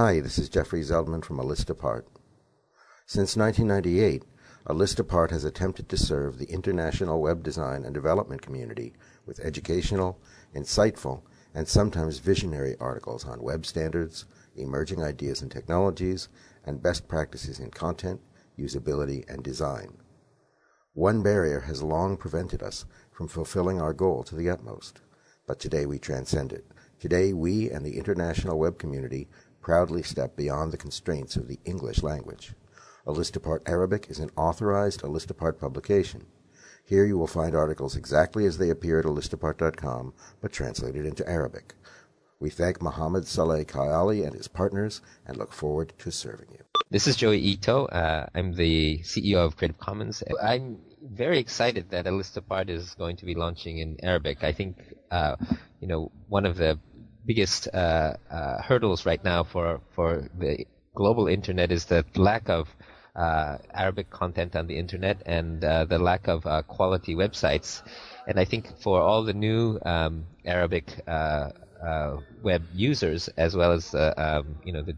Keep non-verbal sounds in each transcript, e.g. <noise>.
Hi, this is Jeffrey Zeldman from A List Apart. Since 1998, A List Apart has attempted to serve the international web design and development community with educational, insightful, and sometimes visionary articles on web standards, emerging ideas and technologies, and best practices in content, usability, and design. One barrier has long prevented us from fulfilling our goal to the utmost, but today we transcend it. Today, we and the international web community proudly step beyond the constraints of the English language. A List Apart Arabic is an authorized A List Apart publication. Here you will find articles exactly as they appear at alistapart.com, but translated into Arabic. We thank Mohammed Saleh Kayali and his partners and look forward to serving you. This is Joey Ito. Uh, I'm the CEO of Creative Commons. I'm very excited that A List Apart is going to be launching in Arabic. I think, uh, you know, one of the biggest uh, uh, hurdles right now for, for the global internet is the lack of uh, Arabic content on the internet and uh, the lack of uh, quality websites. And I think for all the new um, Arabic uh, web users, as well as um, you know the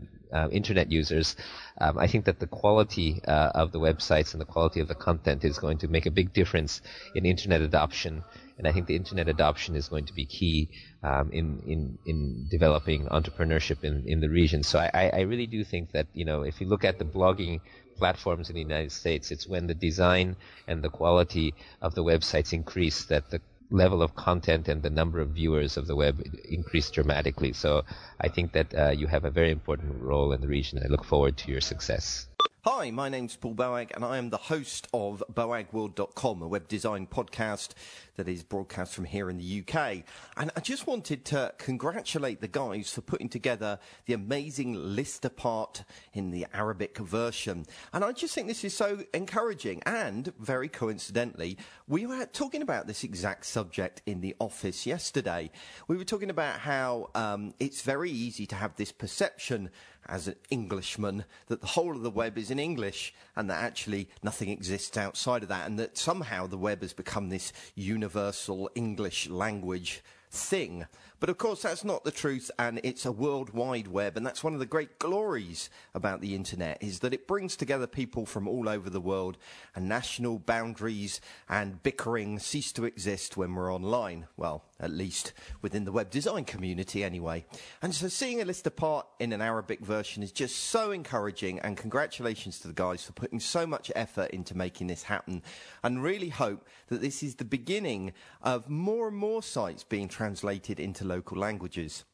internet users, um, I think that the quality uh, of the websites and the quality of the content is going to make a big difference in internet adoption. And I think the internet adoption is going to be key um, in, in, in developing entrepreneurship in, in the region. So I, I really do think that, you know, if you look at the blogging platforms in the United States, it's when the design and the quality of the websites increase that the level of content and the number of viewers of the web increased dramatically. So I think that uh, you have a very important role in the region. I look forward to your success. Hi, my name's Paul Boag, and I am the host of BoagWorld.com, a web design podcast that is broadcast from here in the UK. And I just wanted to congratulate the guys for putting together the amazing list apart in the Arabic version. And I just think this is so encouraging. And very coincidentally, we were talking about this exact subject in the office yesterday. We were talking about how um, it's very easy to have this perception as an Englishman that the whole of the web is in English and that actually nothing exists outside of that and that somehow the web has become this universal English language thing. But of course, that's not the truth, and it's a worldwide web, and that's one of the great glories about the internet is that it brings together people from all over the world, and national boundaries and bickering cease to exist when we're online. Well, at least within the web design community, anyway. And so, seeing a list apart in an Arabic version is just so encouraging, and congratulations to the guys for putting so much effort into making this happen. And really hope that this is the beginning of more and more sites being translated into local languages.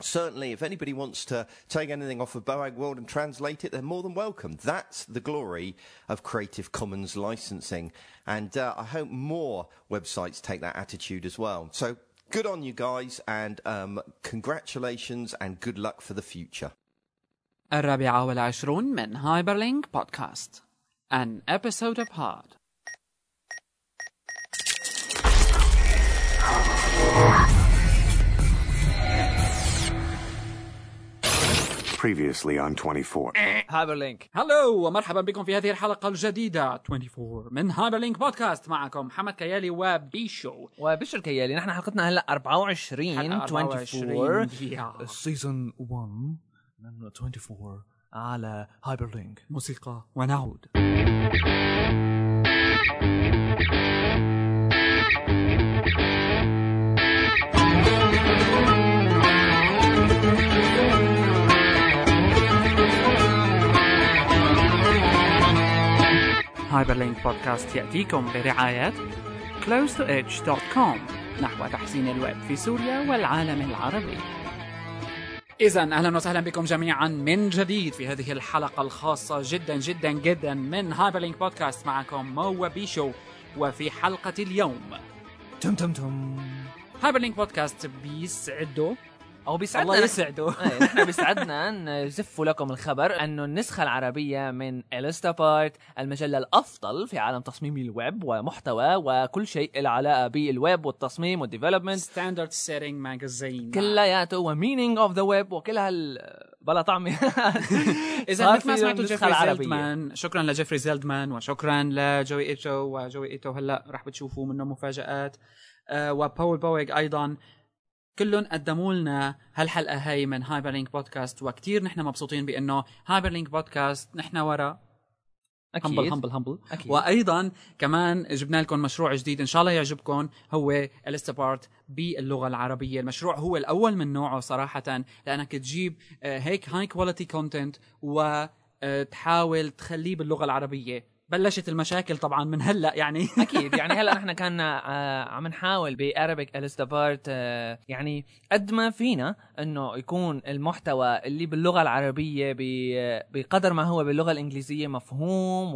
Certainly, if anybody wants to take anything off of Boag World and translate it, they're more than welcome. That's the glory of Creative Commons licensing. And uh, I hope more websites take that attitude as well. So good on you guys, and um, congratulations and good luck for the future. الرابعة والعشرون من Hyperlink Podcast An episode apart Previously on 24. Hyperlink hello ومرحبا بكم في هذه الحلقة الجديدة. 24 من Hyperlink Podcast معكم محمد كيالي وبيشو وبشر كيالي نحن حلقتنا هلا 24 24 season 1 من 24 على Hyperlink موسيقى ونعود. Hyperlink Podcast يأتيكم برعاية close2edge.com نحو تحسين الويب في سوريا والعالم العربي. إذا أهلا وسهلا بكم جميعا من جديد في هذه الحلقة الخاصة جدا جدا جدا من Hyperlink Podcast معكم مو وبيشو وفي حلقة اليوم. تم تم تم. Hyperlink Podcast بيسعده أو بيسعدنا الله يسعده. <laughs> إيه نحن بيسعدنا نزف لكم الخبر إنه النسخة العربية من A List Apart المجلة الأفضل في عالم تصميم الويب ومحتوى وكل شيء له علاقة بالويب والتصميم وال development standard setting magazine كلياته و meaning of the web وكل هال بلا طعمه <laughs> إذا مثل ما سمعتوا جيفري زيلدمان شكرا لجيفري زيلدمان وشكرا لجوي إيتو وجوي إيتو هلأ رح بتشوفوا منه مفاجآت. آه وباول بويج أيضا. كلهم قدموا لنا هالحلقة هاي من Hyperlink Podcast وكتير نحن مبسوطين بإنه Hyperlink Podcast نحن ورا. أكيد. humble humble humble أكيد. وأيضا كمان جبنا لكم مشروع جديد إن شاء الله يعجبكم هو A List Apart باللغة العربية. المشروع هو الأول من نوعه صراحة لأنك تجيب آه، هيك هاي quality content وتحاول تخليه باللغة العربية. بلشت المشاكل طبعا من هلأ يعني. <laughs> أكيد يعني هلأ نحن كان آه، عم نحاول ب Arabic A List Apart يعني قد ما فينا إنه يكون المحتوى اللي باللغة العربية بقدر ما هو باللغة الإنجليزية مفهوم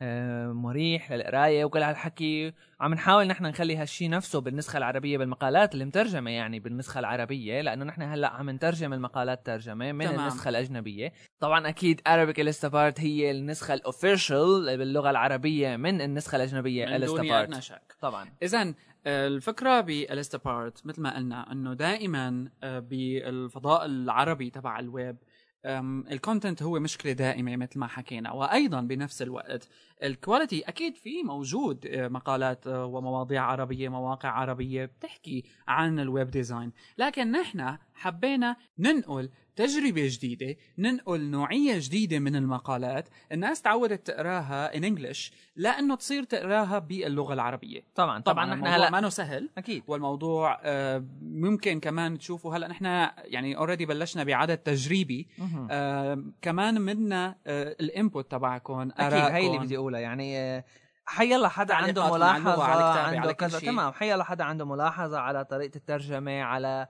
ومريح للقراية وكل هالحكي. عم نحاول نحن نخلي هالشي نفسه بالنسخة العربية بالمقالات اللي مترجمة يعني بالنسخة العربية لأنه نحن هلأ عم نترجم المقالات ترجمة من تمام. النسخة الأجنبية. طبعا أكيد Arabic A List Apart هي النسخة ال official باللغة العربية من النسخة الأجنبية من دون شك. طبعا. اذا الفكرة ب A List Apart مثل ما قلنا إنه دائما آه، بالفضاء العربي تبع الويب ال content هو مشكلة دائمة مثل ما حكينا وأيضا بنفس الوقت ال quality أكيد في موجود آه، مقالات آه، ومواضيع عربية مواقع عربية بتحكي عن ال web design لكن نحن حبينا ننقل تجربة جديدة. ننقل نوعية جديدة من المقالات. الناس تعودت تقراها in English لأنه تصير تقراها باللغة العربية. طبعا طبعا. طبعا نحن هلا ما سهل. أكيد. والموضوع آه، ممكن كمان تشوفوا هلا نحن يعني already بلشنا بعدد تجريبي. آه كمان منا آه ال input تبعكم أكيد هي اللي بدي أقولها. يعني آه، حيلا حدا عنده ملاحظة على عنده كذا. تمام حيلا حدا عنده ملاحظة على طريقة الترجمة على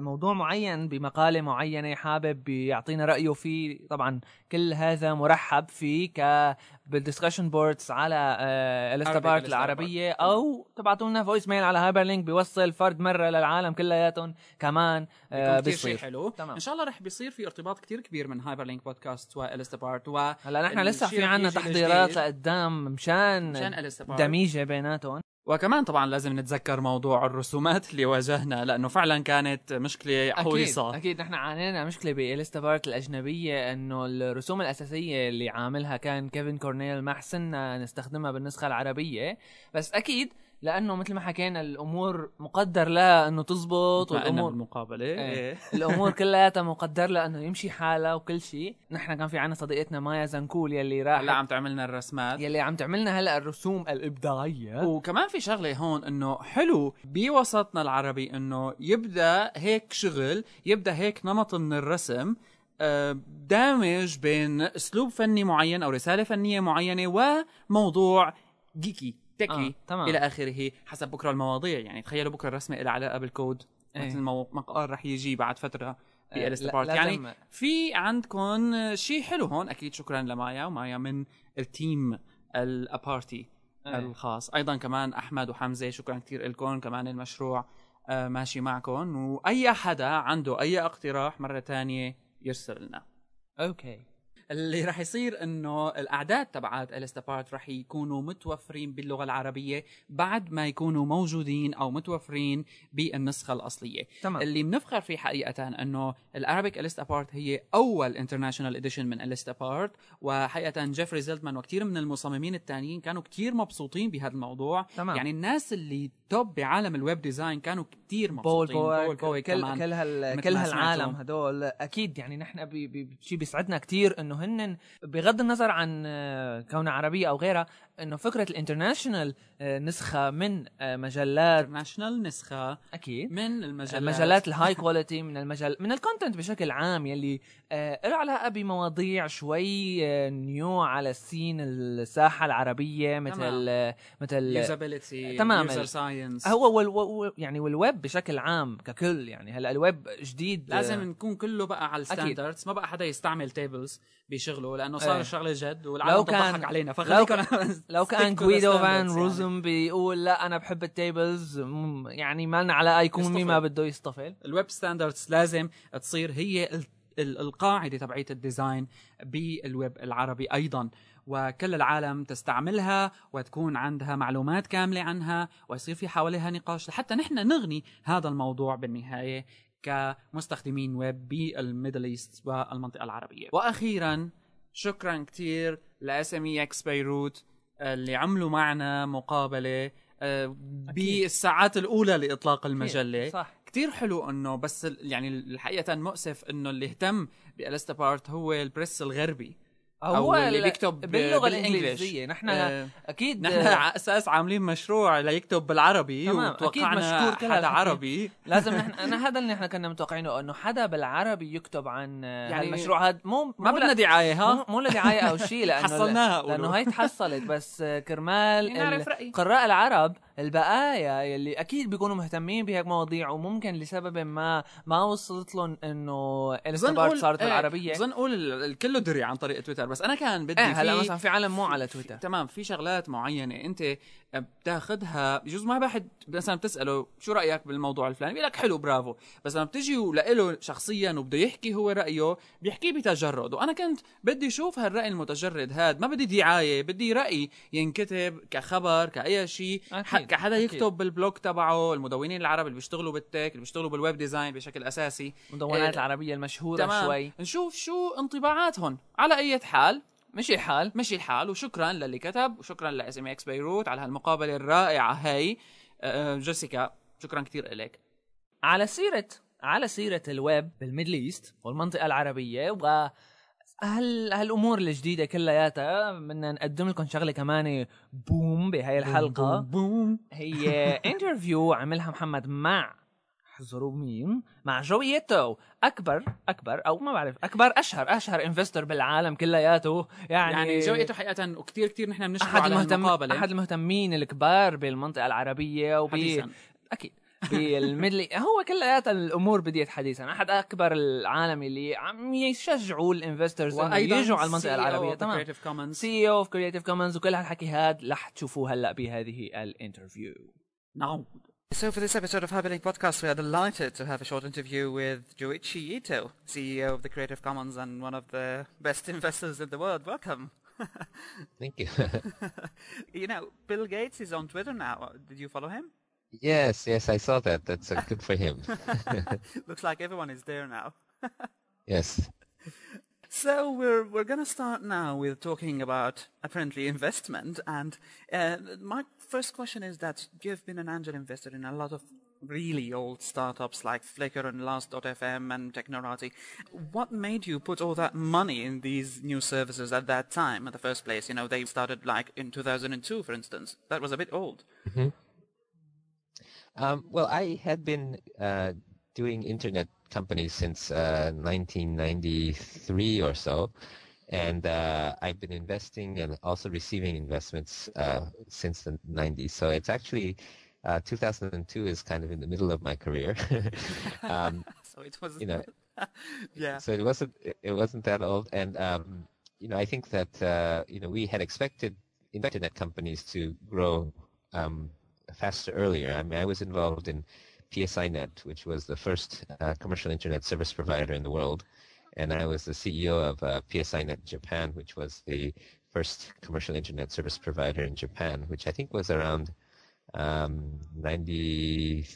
موضوع معين بمقالة معينة حابب يعطينا رأيه فيه طبعا كل هذا مرحب فيه ك بال discussion boards على آه، A List Apart Arabic العربية أو تبعتوا لنا voice mail على Hyperlink بيوصل فرد مرة للعالم كلياتهم كمان آه، كثير شيء بيصير حلو. تمام. إن شاء الله رح بيصير في ارتباط كتير كبير من Hyperlink Podcast و A List Apart و هلا نحن لسه في عنا تحضيرات. لقدام مشان, مشان دميجة بيناتهم. وكمان طبعا لازم نتذكر موضوع الرسومات اللي واجهنا لأنه فعلا كانت مشكلة حويصه أكيد أكيد نحن عانينا مشكلة بال List Apart الأجنبية إنه الرسوم الأساسية اللي عاملها كان كيفن كورنيل ما حسنا نستخدمها بالنسخة العربية. بس أكيد لأنه مثل ما حكينا الأمور مقدر لها إنه تزبط والأمور بالمقابله إيه. إيه. الأمور <laughs> كلياتها مقدر لها إنه يمشي حالها وكل شيء. نحن كان في عنا صديقتنا مايا زنكول يلي هلأ راح عم تعملنا الرسمات. يلي عم تعملنا هلأ الرسوم الإبداعية. وكمان في شغلة هون إنه حلو بوسطنا العربي إنه يبدأ هيك شغل يبدأ هيك نمط من الرسم آه، دامج بين أسلوب فني معين أو رسالة فنية معينة وموضوع geeky techy آه، تمام. إلى آخره حسب بكرة المواضيع. يعني تخيلوا بكرة الرسمة لها علاقة بالكود. إيه. مثل ما مقال رح يجي بعد فترة بال List Apart لازم- يعني في عندكم شيء حلو هون؟ أكيد شكرا لمايا. ومايا من ال team الأبارتي إيه. الخاص. أيضا كمان أحمد وحمزة شكرا كثير لكم كمان المشروع آه، ماشي معكم. وأي حدا عنده أي اقتراح مرة تانية يرسل لنا. Okay. اللي رح يصير إنه الأعداد تبعات ال List Apart رح يكونوا متوفرين باللغة العربية بعد ما يكونوا موجودين أو متوفرين بالنسخة الأصلية. تمام. اللي بنفخر فيه حقيقه إنه ال Arabic A List Apart هي أول international edition من A List Apart وحقيقه جيفري زيلدمان وكثير من المصممين الثانيين كانوا كثير مبسوطين بهذا الموضوع. تمام. يعني الناس اللي top بعالم ال web design كانوا كثير بول مبسوطين. بوي بوي كل كمان. كل هال كل هالعالم. هدول. أكيد يعني نحن بي- بي- شيء بيسعدنا كتير إنه هن بغض النظر عن آه، كونها عربيه أو غيرها إنه فكرة ال international آه، نسخة من آه، مجلات international نسخة أكيد من المجلات المجلات ال high quality من المجال من ال content بشكل عام يلي آه له علاقة بمواضيع شوي new على ال scene الساحة العربية مثل تمام. مثل usability تمام. user science هو وال يعني والويب بشكل عام ككل يعني هلأ الويب جديد لازم نكون كله بقى على. ال standards ما بقى حدا يستعمل tables بشغله لأنه صار إيه. الشغلة جد والعالم لو كان- تضحك علينا فخليكم <laughs> لو كان جويدو فان روسم بيقول لا أنا بحب ال tables يعني ما يكون مين ما. بده يصطفل ال web standards لازم تصير هي ال- ال- القاعدة تبعية ال design بالويب العربي أيضا. وكل العالم تستعملها وتكون عندها معلومات كاملة عنها ويصير في حواليها نقاش. لحتى نحن نغني هذا الموضوع بالنهاية كمستخدمين ويب بال Middle East والمنطقة العربية. وأخيرا شكرا كثير ل SMEX بيروت اللي عملوا معنا مقابلة آه، بالساعات الأولى لإطلاق المجلة. صح. كتير حلو إنه بس يعني الحقيقة مؤسف إنه اللي اهتم ب A List Apart هو ال press الغربي. هو اللي ال- بيكتب باللغة. الإنجليزية نحن آه، أكيد نحن على أساس عاملين مشروع ليكتب بالعربي تمام، وتوقعنا مشكور كل حدا. عربي <laughs> لازم نحن أنا هذا اللي نحن كنا متوقعينه إنه حدا بالعربي يكتب عن يعني المشروع هذا مو ما بدنا دعاية ها مو, لدعاية أو شيء لأنه <laughs> حصلناها. لأنه هي تحصلت بس كرمال <laughs> نعرف رأيي. القراء العرب البقايا يلي أكيد بيكونوا مهتمين بهيك مواضيع وممكن لسبب ما ما وصلت لهم إنه ال List Apart صارت إيه، بالعربية. بظن ال- الكل دري عن طريق تويتر. بس أنا كان بدي إيه هلا مثلا في عالم مو على تويتر. تمام في شغلات معينة. أنت بتاخذها بجوز ما واحد مثلا بتسأله شو رأيك بالموضوع الفلاني بيقول لك حلو برافو. بس لما بتجي ولإله شخصيا وبده يحكي هو رأيه بيحكيه بتجرد. وأنا كنت بدي أشوف هالرأي المتجرد هاد. ما بدي دعاية بدي رأي ينكتب كخبر كأي شيء كحدا. يكتب بال blog تبعه المدونين العرب اللي بيشتغلوا بال tech اللي بيشتغلوا بال web design بشكل أساسي. مدونات إيه، العربية المشهورة تمام. شوي. نشوف شو انطباعاتهم. على أي حال مشي الحال مشي الحال وشكرا للي كتب وشكرا ل SMEX بيروت على هالمقابلة الرائعة هي. أه، جيسيكا شكرا كثير لك على سيرة على سيرة الويب بال Middle East والمنطقة العربية و هال هالأمور الجديدة كلياتها بدنا نقدم لكم شغلة كمان boom بهاي الحلقة. boom هي <laughs> interview عملها محمد مع مين؟ مع جوي إيتو أكبر أكبر أو ما بعرف أكبر أشهر أشهر investor بالعالم كلياته. يعني يعني جوي إيتو حقيقة وكثير كثير نحن بنشكره أحد على المهتم المقابله أحد المهتمين الكبار بالمنطقة العربية وب حديثاً. أكيد. بال Middle <laughs> East كلياتها الأمور بديت حديثا. أحد أكبر العالم اللي عم يشجعوا ال investors إنه يجوا على المنطقة العربية. تمام. Creative Commons CEO of Creative Commons وكل هالحكي هاد رح تشوفوه هلأ بهذه ال interview نعم So for this episode of Hyperlink Podcast, we are delighted to have a short interview with Joichi Ito, CEO of the Creative Commons and one of the best <laughs> investors in the world. Welcome. <laughs> Thank you. <laughs> You know, Bill Gates is on Twitter now. Did you follow him? yes, yes, I saw that. That's uh, good for him. Looks like everyone is there now. yes. So we're we're going to start now with talking about apparently investment, and uh, my first question is that you've been an angel investor in a lot of really old startups like Flickr and Last.fm and Technorati. What made you put all that money in these new services at that time in the first place? You know, they started like in 2002, for instance. That was a bit old. Um, well, I had been uh, doing internet companies since uh, 1993 or so, and uh, I've been investing and also receiving investments uh, since the 90s. So it's actually uh, 2002 is kind of in the middle of my career. <laughs> um, <laughs> So it was, You know, <laughs> yeah. so it wasn't it wasn't that old, and um, you know I think that uh, you know we had expected internet companies to grow um, faster earlier. I mean, I was involved in PSINet, which was the first uh, commercial internet service provider in the world, and I was the CEO of uh, PSINet Japan, which was the first commercial internet service provider in Japan, which I think was around um, 90,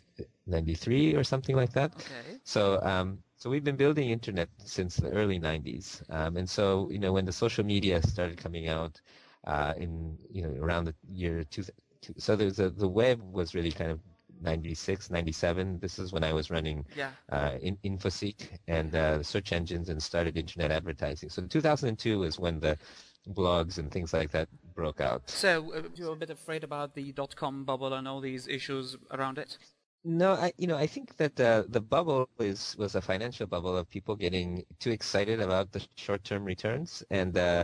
93 or something like that. Okay. So, um, so we've been building internet since the early 90s, um, and so you know when the social media started coming out uh, in you know around the year two, two so there's a, the web was really kind of 96, 97. This is when I was running Yeah. uh, in, InfoSeek and uh, search engines and started internet advertising. So 2002 is when the blogs and things like that broke out. So uh, you're a bit afraid about the dot-com bubble and all these issues around it? No, I you know I think that uh, the bubble is was a financial bubble of people getting too excited about the short-term returns, and uh,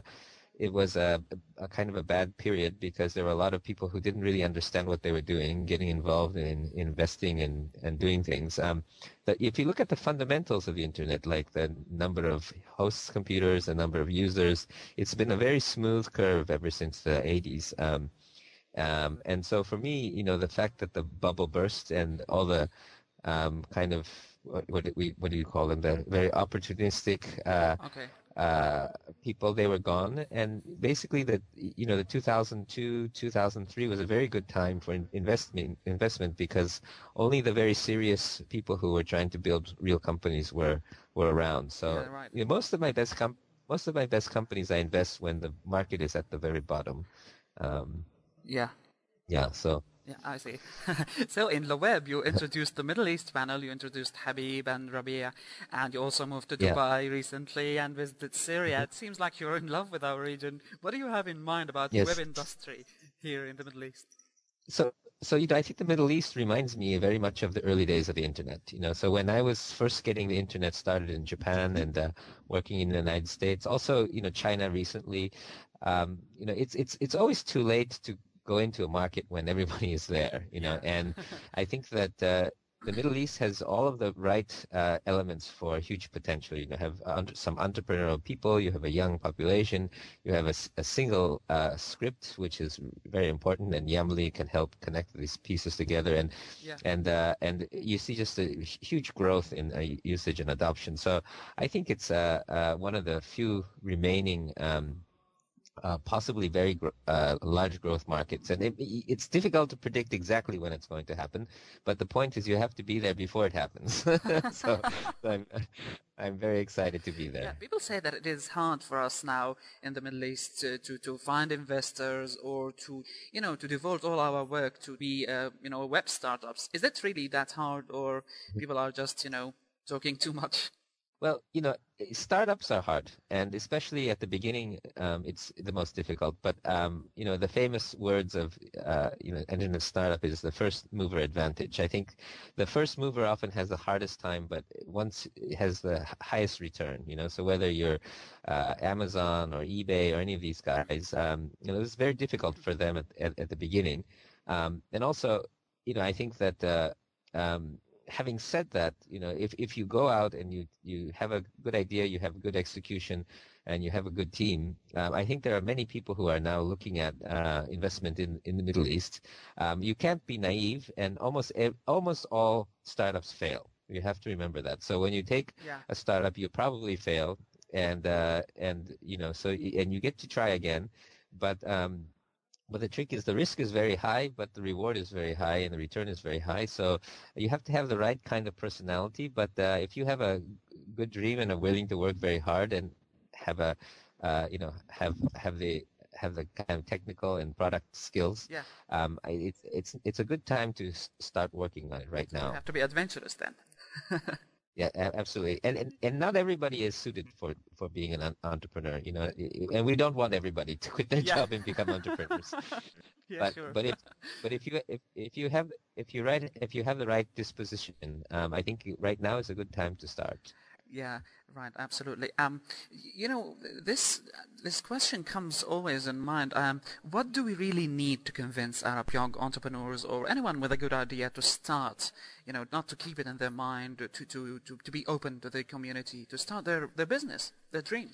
it was a, a kind of a bad period because there were a lot of people who didn't really understand what they were doing, getting involved in investing and and doing things. Um, if you look at the fundamentals of the internet, like the number of hosts, computers, the number of users, it's been a very smooth curve ever since the 80s. Um, um, and so for me, you know, the fact that the bubble burst and all the um, kind of what, what, we, what do you call them? The very opportunistic uh, Okay. Uh, people, they were gone. And basically, the you know the 2002 2003 was a very good time for investment investment because only the very serious people who were trying to build real companies were were around. So Yeah, right. you know, most of my best com- most of my best companies I invest when the market is at the very bottom. Um, Yeah. yeah, so Yeah, I see. <laughs> so in the web, you introduced the Middle East panel, you introduced Habib and Rabia, and you also moved to Yeah. Dubai recently and visited Syria. It seems like you're in love with our region. What do you have in mind about the web industry here in the Middle East? So, so you know, I think the Middle East reminds me very much of the early days of the internet. You know, so when I was first getting the internet started in Japan and uh, working in the United States, also you know China recently, um, you know, it's it's it's always too late to go into a market when everybody is there. You know, and <laughs> I think that. Uh, the Middle East has all of the right uh, elements for huge potential. You know, have under, some entrepreneurial people. You have a young population. You have a single uh, script, which is very important, and Yamli can help connect these pieces together. And Yeah. and uh, and you see just a huge growth in uh, usage and adoption. So I think it's uh, uh, one of the few remaining. Um, uh, possibly very gr- uh, large growth markets, and it, it's difficult to predict exactly when it's going to happen. But the point is, you have to be there before it happens. <laughs> so <laughs> I'm, I'm very excited to be Yeah, there. people say that it is hard for us now in the Middle East to, to, to find investors or to, you know, to devote all our work to be, uh, you know, web startups. Is it really that hard or people are just, you know, talking too much? Well, you know, startups are hard, and especially at the beginning, um, it's the most difficult. But um, you know, the famous words of uh, you know, internet startup is the first mover advantage. I think the first mover often has the hardest time, but once it has the highest return. You know, so whether you're uh, Amazon or eBay or any of these guys, um, you know, it's very difficult for them at, at, at the beginning. Um, and also, you know, I think that. Uh, um, having said that, you know, if, if you go out and you, you have a good idea, you have good execution, and you have a good team, um, I think there are many people who are now looking at uh, investment in, in the Middle East. Um, you can't be naive, and almost almost all startups fail. You have to remember that. So when you take Yeah. a startup, you probably fail, and uh, and you know, so and you get to try again, but um, but the trick is the risk is very high, but the reward is very high and the return is very high. So you have to have the right kind of personality. But uh, if you have a good dream and are willing to work very hard and have a, uh, you know, have have the have the kind of technical and product skills, Yeah. um, it's it's it's a good time to start working on it right now. You have to be adventurous then. <laughs> Yeah, absolutely. And, and and not everybody is suited for for being an entrepreneur, you know. And we don't want everybody <laughs> to quit their Yeah. job and become entrepreneurs. <laughs> yeah, but sure. but if but if you if, if you have if you right if you have the right disposition, um, I think right now is a good time to start. Yeah, right, absolutely. Um, you know, this this question comes always in mind. Um, what do we really need to convince Arab young entrepreneurs or anyone with a good idea to start? You know, not to keep it in their mind, to to to, to be open to the community, to start their their business, their dream.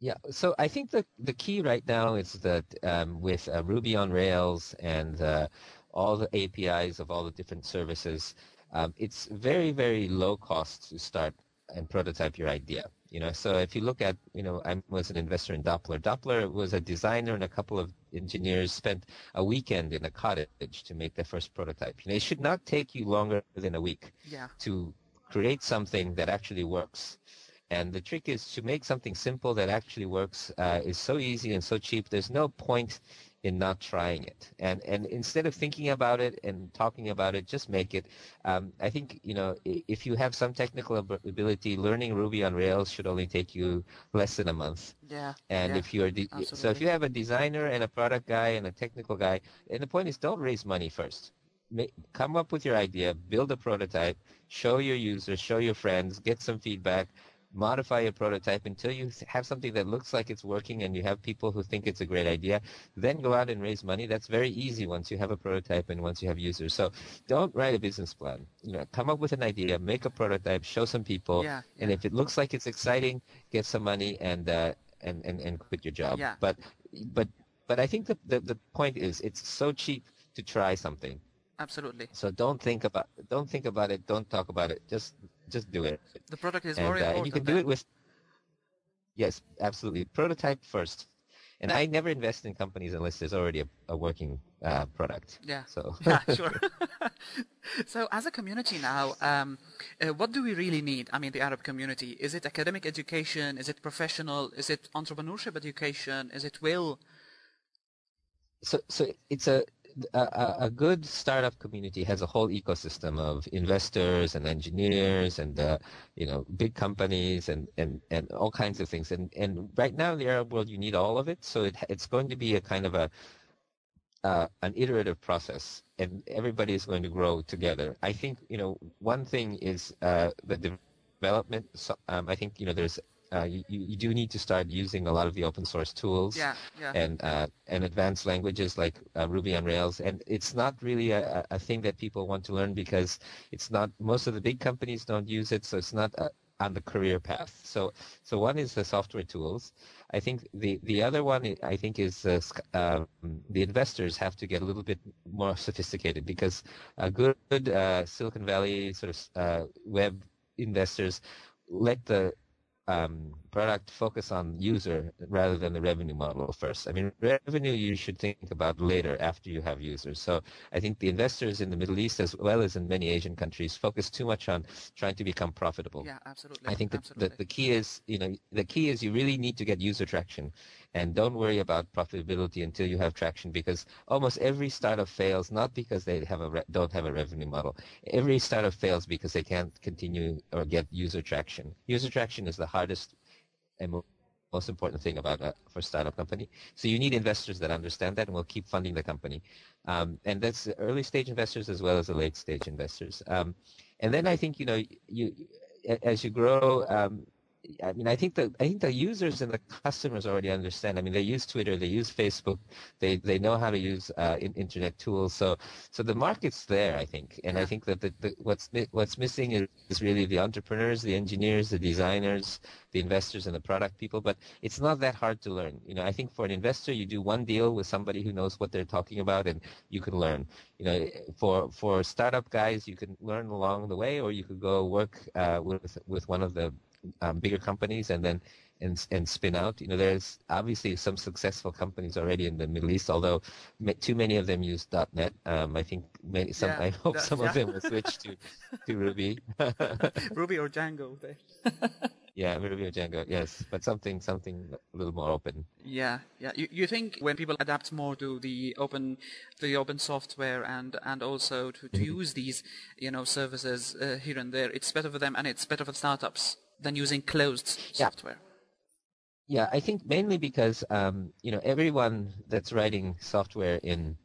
Yeah, so I think the the key right now is that um, with uh, Ruby on Rails and uh, all the APIs of all the different services, um, it's very very low cost to start and prototype your idea. You know, so if you look at, you know, I was an investor in Doppler. Doppler was a designer and a couple of engineers spent a weekend in a cottage to make their first prototype. You know, it should not take you longer than a week Yeah. to create something that actually works. And the trick is to make something simple that actually works uh, is so easy and so cheap. There's no point in not trying it. And and instead of thinking about it and talking about it, just make it. Um, I think you know if you have some technical ability, learning Ruby on Rails should only take you less than a month. Yeah. And yeah, if you're de- so if you have a designer and a product guy and a technical guy, and the point is don't raise money first. Ma- come up with your idea, build a prototype, show your users, show your friends, get some feedback, modify your prototype until you have something that looks like it's working and you have people who think it's a great idea. Then go out and raise money. That's very easy once you have a prototype and once you have users. So don't write a business plan. You know, come up with an idea, make a prototype, show some people, Yeah, and if it looks like it's exciting, get some money and uh, and, and and quit your job. Yeah. But but but I think the, the the point is it's so cheap to try something. Absolutely. So don't think about don't think about it. Don't talk about it. Just just do it. The product is And, more uh, important. and you can do it with. Yes, absolutely. Prototype first. And I never invest in companies unless there's already a, a working uh, product. Yeah. So yeah, <laughs> <laughs> sure. <laughs> so, as a community now, um, uh, what do we really need? I mean, the Arab community. Is it academic education? Is it professional? Is it entrepreneurship education? Is it will? so so it's a a, a, good startup community has a whole ecosystem of investors and engineers and uh, you know big companies and, and, and all kinds of things. And and right now in the Arab world, you need all of it. So it, it's going to be a kind of a uh, an iterative process, and everybody is going to grow together. I think you know one thing is uh, the development. So, um, I think you know there's uh, you, you do need to start using a lot of the open source tools yeah, yeah. and uh, and advanced languages like uh, Ruby on Rails. And it's not really a, a thing that people want to learn because it's not most of the big companies don't use it, so it's not uh, on the career path. So so one is the software tools. I think the the other one I think is uh, um, the investors have to get a little bit more sophisticated because a good uh, Silicon Valley sort of web investors let the um, product focus on user rather than the revenue model first. I mean, revenue you should think about later after you have users. So I think the investors in the Middle East as well as in many Asian countries focus too much on trying to become profitable. Yeah, absolutely. I think that the, the key is, you know, the key is you really need to get user traction and don't worry about profitability until you have traction because almost every startup fails not because they have a re- don't have a revenue model. Every startup fails because they can't continue or get user traction. User traction is the hardest and most important thing about a, for startup company. So you need investors that understand that and will keep funding the company. Um, and that's early stage investors as well as the late stage investors. Um, and then I think you know you as you grow, um, I mean, I think the I think the users and the customers already understand. I mean, they use Twitter, they use Facebook, they they know how to use uh, in, internet tools. So so the market's there, I think, and I think that the, the, what's what's missing is, is really the entrepreneurs, the engineers, the designers, the investors, and the product people. But it's not that hard to learn. You know, I think for an investor, you do one deal with somebody who knows what they're talking about, and you can learn. You know, for for startup guys, you can learn along the way, or you could go work uh, with with one of the um, bigger companies and then and and spin out. You know, there's obviously some successful companies already in the Middle East, although too many of them use .NET. Um, I think many, some. Yeah, I hope that, some yeah. of them will switch to to <laughs> Ruby. <laughs> Ruby or Django. <laughs> yeah, Ruby or Django. Yes, but something something a little more open. Yeah, yeah. You, you think when people adapt more to the open, the open software and and also to, to Mm-hmm. use these, you know, services uh, here and there, it's better for them and it's better for startups than using closed Yeah. software. Yeah, I think mainly because um, you know everyone that's writing software in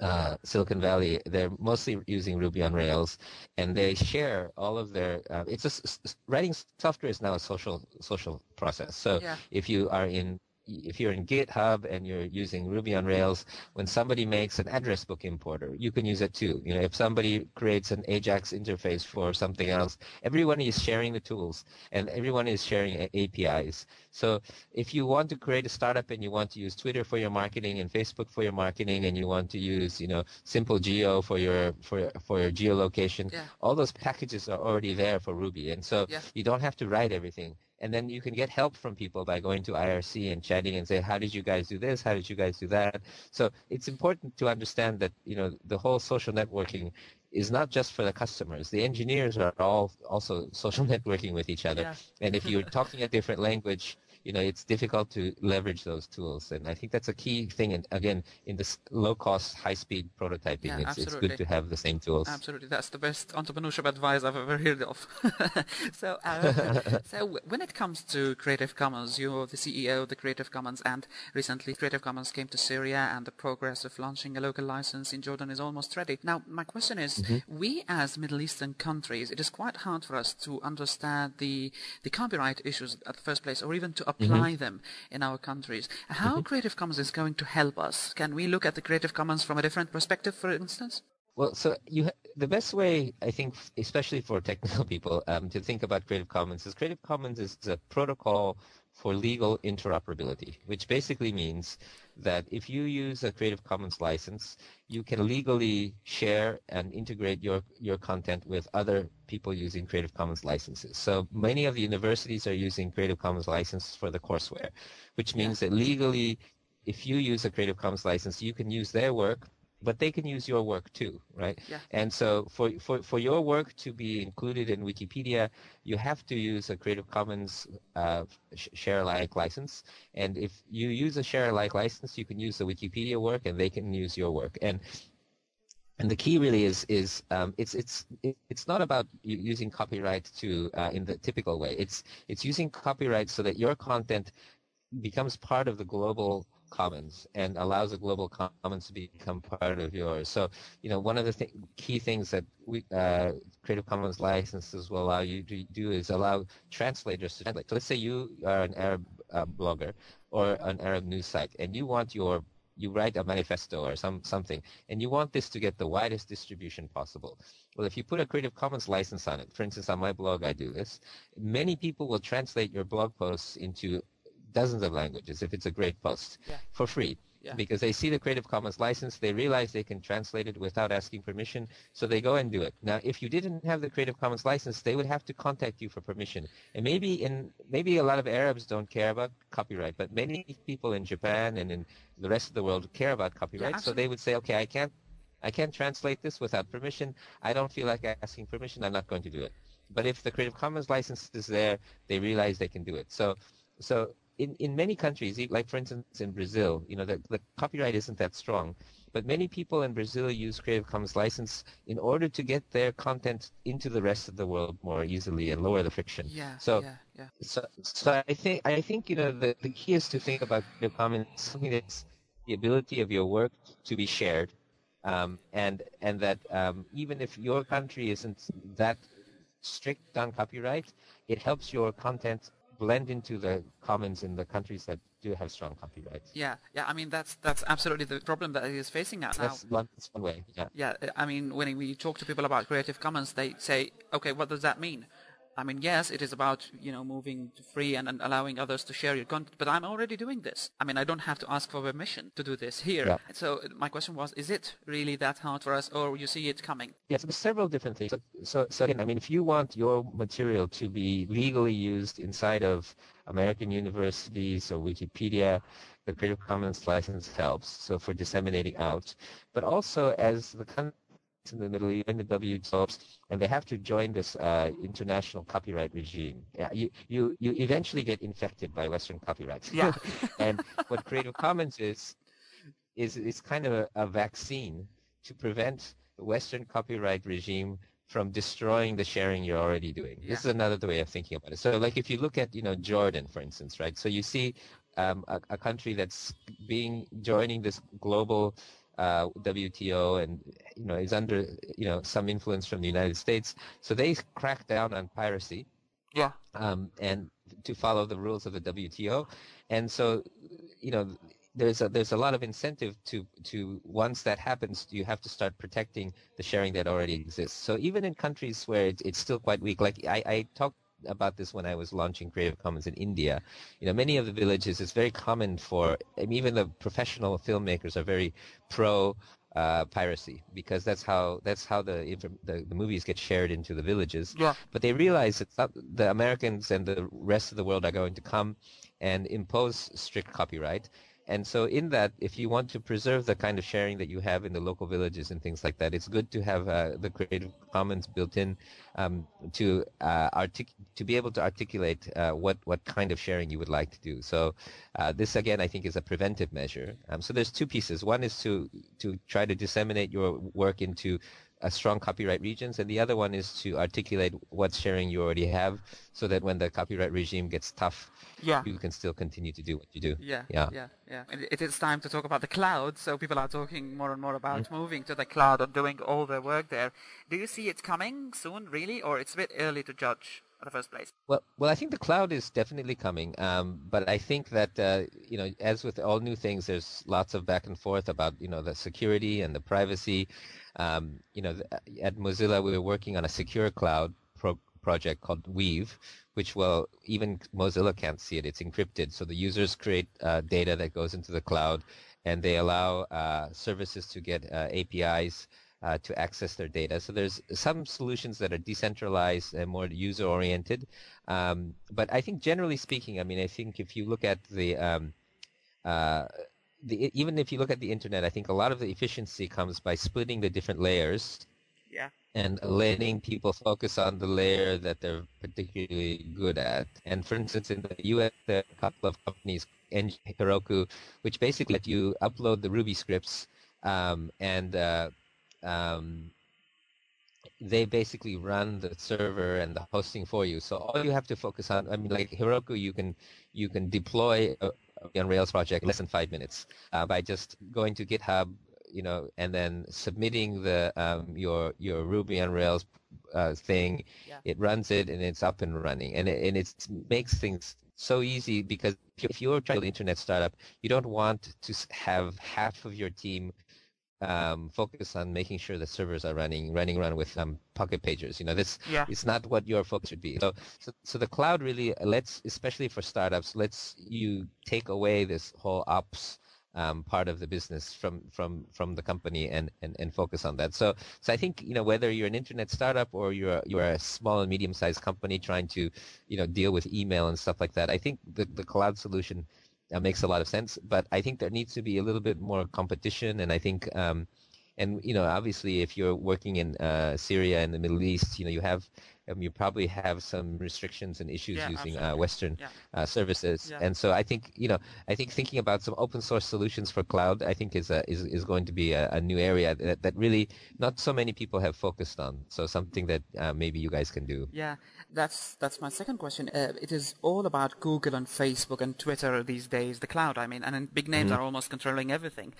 uh, Silicon Valley, they're mostly using Ruby on Rails, and they share all of their. Uh, it's a, writing software is now a social social process. So Yeah. if you are in if you're in GitHub and you're using Ruby on Rails, when somebody makes an address book importer, you can use it too. You know, if somebody creates an Ajax interface for something else, everyone is sharing the tools and everyone is sharing APIs. So if you want to create a startup and you want to use Twitter for your marketing and Facebook for your marketing and you want to use, you know, Simple Geo for your for for your geolocation, Yeah. all those packages are already there for Ruby. And so Yeah. you don't have to write everything and then you can get help from people by going to IRC and chatting and say, how did you guys do this? How did you guys do that? So it's important to understand that, you know, the whole social networking is not just for the customers. The engineers are all also <laughs> social networking with each other. Yeah. And if you're talking a different language, you know, it's difficult to leverage those tools. And I think that's a key thing. And again, in this low cost, high speed prototyping, Yeah, it's, it's good to have the same tools. Absolutely, that's the best entrepreneurship advice I've ever heard of. <laughs> so, uh, <laughs> so when it comes to Creative Commons, you're the CEO of the Creative Commons, and recently Creative Commons came to Syria, and the progress of launching a local license in Jordan is almost ready. Now, my question is, we as Middle Eastern countries, it is quite hard for us to understand the the copyright issues at the first place, or even to apply them in our countries. How Creative Commons is going to help us? Can we look at the Creative Commons from a different perspective, for instance? Well, so you ha- the best way I think, especially for technical <laughs> people, um, to think about Creative Commons is Creative Commons is a protocol for legal interoperability, which basically means that if you use a Creative Commons license, you can legally share and integrate your your content with other people using Creative Commons licenses. So many of the universities are using Creative Commons licenses for the courseware, which means that legally, if you use a Creative Commons license, you can use their work but they can use your work too, right? Yeah. And so for, for, for your work to be included in Wikipedia, you have to use a Creative Commons uh, share alike license. And if you use a share alike license, you can use the Wikipedia work and they can use your work. And and the key really is is um, it's it's it's not about using copyright to uh, in the typical way. It's it's using copyright so that your content becomes part of the global commons and allows the global commons to become part of yours. So, you know, one of the th- key things that we, uh, Creative Commons licenses will allow you to do is allow translators to translate. So let's say you are an Arab uh, blogger or an Arab news site and you want your you write a manifesto or some something, and you want this to get the widest distribution possible. Well, if you put a Creative Commons license on it, for instance, on my blog I do this, many people will translate your blog posts into dozens of languages if it's a great post Yeah. for free. Yeah. Because they see the Creative Commons license, they realize they can translate it without asking permission, so they go and do it. Now, if you didn't have the Creative Commons license, they would have to contact you for permission. And maybe in maybe a lot of Arabs don't care about copyright, but many people in Japan and in the rest of the world care about copyright. so they would say, okay, I can't I can't translate this without permission. I don't feel like asking permission. I'm not going to do it. But if the Creative Commons license is there, they realize they can do it. So, so in, in many countries, like for instance in Brazil, you know, the, the copyright isn't that strong. But many people in Brazil use Creative Commons license in order to get their content into the rest of the world more easily and lower the friction. Yeah. So yeah. Yeah. so, so I think I think you know the, the key is to think about Creative Commons something that's the ability of your work to be shared, um, and and that um, even if your country isn't that strict on copyright, it helps your content blend into the commons in the countries that do have strong copyright. Yeah. Yeah. I mean, that's that's absolutely the problem that he is facing now. That's one, that's one way. Yeah. Yeah, I mean, when we talk to people about Creative Commons, they say, okay, what does that mean? I mean, yes, it is about, you know, moving to free and, and allowing others to share your content, but I'm already doing this. I mean, I don't have to ask for permission to do this here. Yeah. So uh, my question was, is it really that hard for us or you see it coming? Yes, there's several different things. So, so, so again, I mean, if you want your material to be legally used inside of American universities or Wikipedia, the Creative Commons license helps. So for disseminating out, but also as the countries in the Middle East and the WTO, and they have to join this uh, international copyright regime. Yeah, you, you, you eventually get infected by Western copyright. Yeah. <laughs> and what Creative Commons is, is is kind of a, a vaccine to prevent the Western copyright regime from destroying the sharing you're already doing. This is another way of thinking about it. So, like if you look at you know Jordan, for instance, right? So you see um, a, a country that's being joining this global uh, WTO and you know is under you know some influence from the United States. So they crack down on piracy Yeah. um, and to follow the rules of the WTO. And so, you know, there's a, there's a lot of incentive to, to once that happens, you have to start protecting the sharing that already exists. So even in countries where it, it's still quite weak, like I, I talked about this when I was launching Creative Commons in India. You know, many of the villages, it's very common for, I mean, even the professional filmmakers are very pro uh, piracy because that's how that's how the, the the movies get shared into the villages. Yeah. But they realize that some- the Americans and the rest of the world are going to come and impose strict copyright. And so in that, if you want to preserve the kind of sharing that you have in the local villages and things like that, it's good to have uh, the Creative Commons built in um, to uh, artic- to be able to articulate uh, what what kind of sharing you would like to do. So uh, this again, I think, is a preventive measure. Um, so there's two pieces. One is to to try to disseminate your work into uh, strong copyright regions, and the other one is to articulate what sharing you already have, so that when the copyright regime gets tough, Yeah. you can still continue to do what you do. Yeah, Yeah. yeah, yeah. And it is time to talk about the cloud. So people are talking more and more about moving to the cloud and doing all their work there. Do you see it coming soon, really, or it's a bit early to judge in the first place? Well, well, I think the cloud is definitely coming, um, but I think that uh, you know, as with all new things, there's lots of back and forth about you know the security and the privacy. Um, you know, at Mozilla, we were working on a secure cloud pro- project called Weave, which well, even Mozilla can't see it; it's encrypted. So the users create uh, data that goes into the cloud, and they allow uh, services to get uh, APIs uh, to access their data. So there's some solutions that are decentralized and more user oriented. Um, but I think generally speaking, I mean, I think if you look at the um, uh, the, even if you look at the internet, I think a lot of the efficiency comes by splitting the different layers Yeah. and letting people focus on the layer that they're particularly good at. And for instance, in the US, there are a couple of companies, Heroku, which basically let you upload the Ruby scripts um, and uh, um, they basically run the server and the hosting for you. So all you have to focus on, I mean, like Heroku, you can you can deploy a, on Rails project in less than five minutes uh, by just going to GitHub, you know, and then submitting the um, your your Ruby on Rails uh, thing. Yeah. It runs it and it's up and running, and it, and it makes things so easy because if you're trying to build an internet startup, you don't want to have half of your team um, focus on making sure the servers are running, running around with um, pocket pagers. You know, this Yeah. it's not what your focus should be. So, so, so the cloud really lets, especially for startups, lets you take away this whole ops um, part of the business from from from the company and, and, and focus on that. So so I think you know whether you're an internet startup or you're you're a small and medium sized company trying to you know deal with email and stuff like that, I think the the cloud solution uh, makes a lot of sense. But I think there needs to be a little bit more competition, and I think, um, and you know, obviously, if you're working in uh, Syria and the Middle East, you know, you have, um, you probably have some restrictions and issues Yeah, using uh. Western Yeah. uh, services. Yeah. And so I think, you know, I think thinking about some open source solutions for cloud, I think is a, is is going to be a, a new area that, that really not so many people have focused on. So something that uh, maybe you guys can do. Yeah, that's that's my second question. Uh, it is all about Google and Facebook and Twitter these days, the cloud. I mean, and big names are almost controlling everything.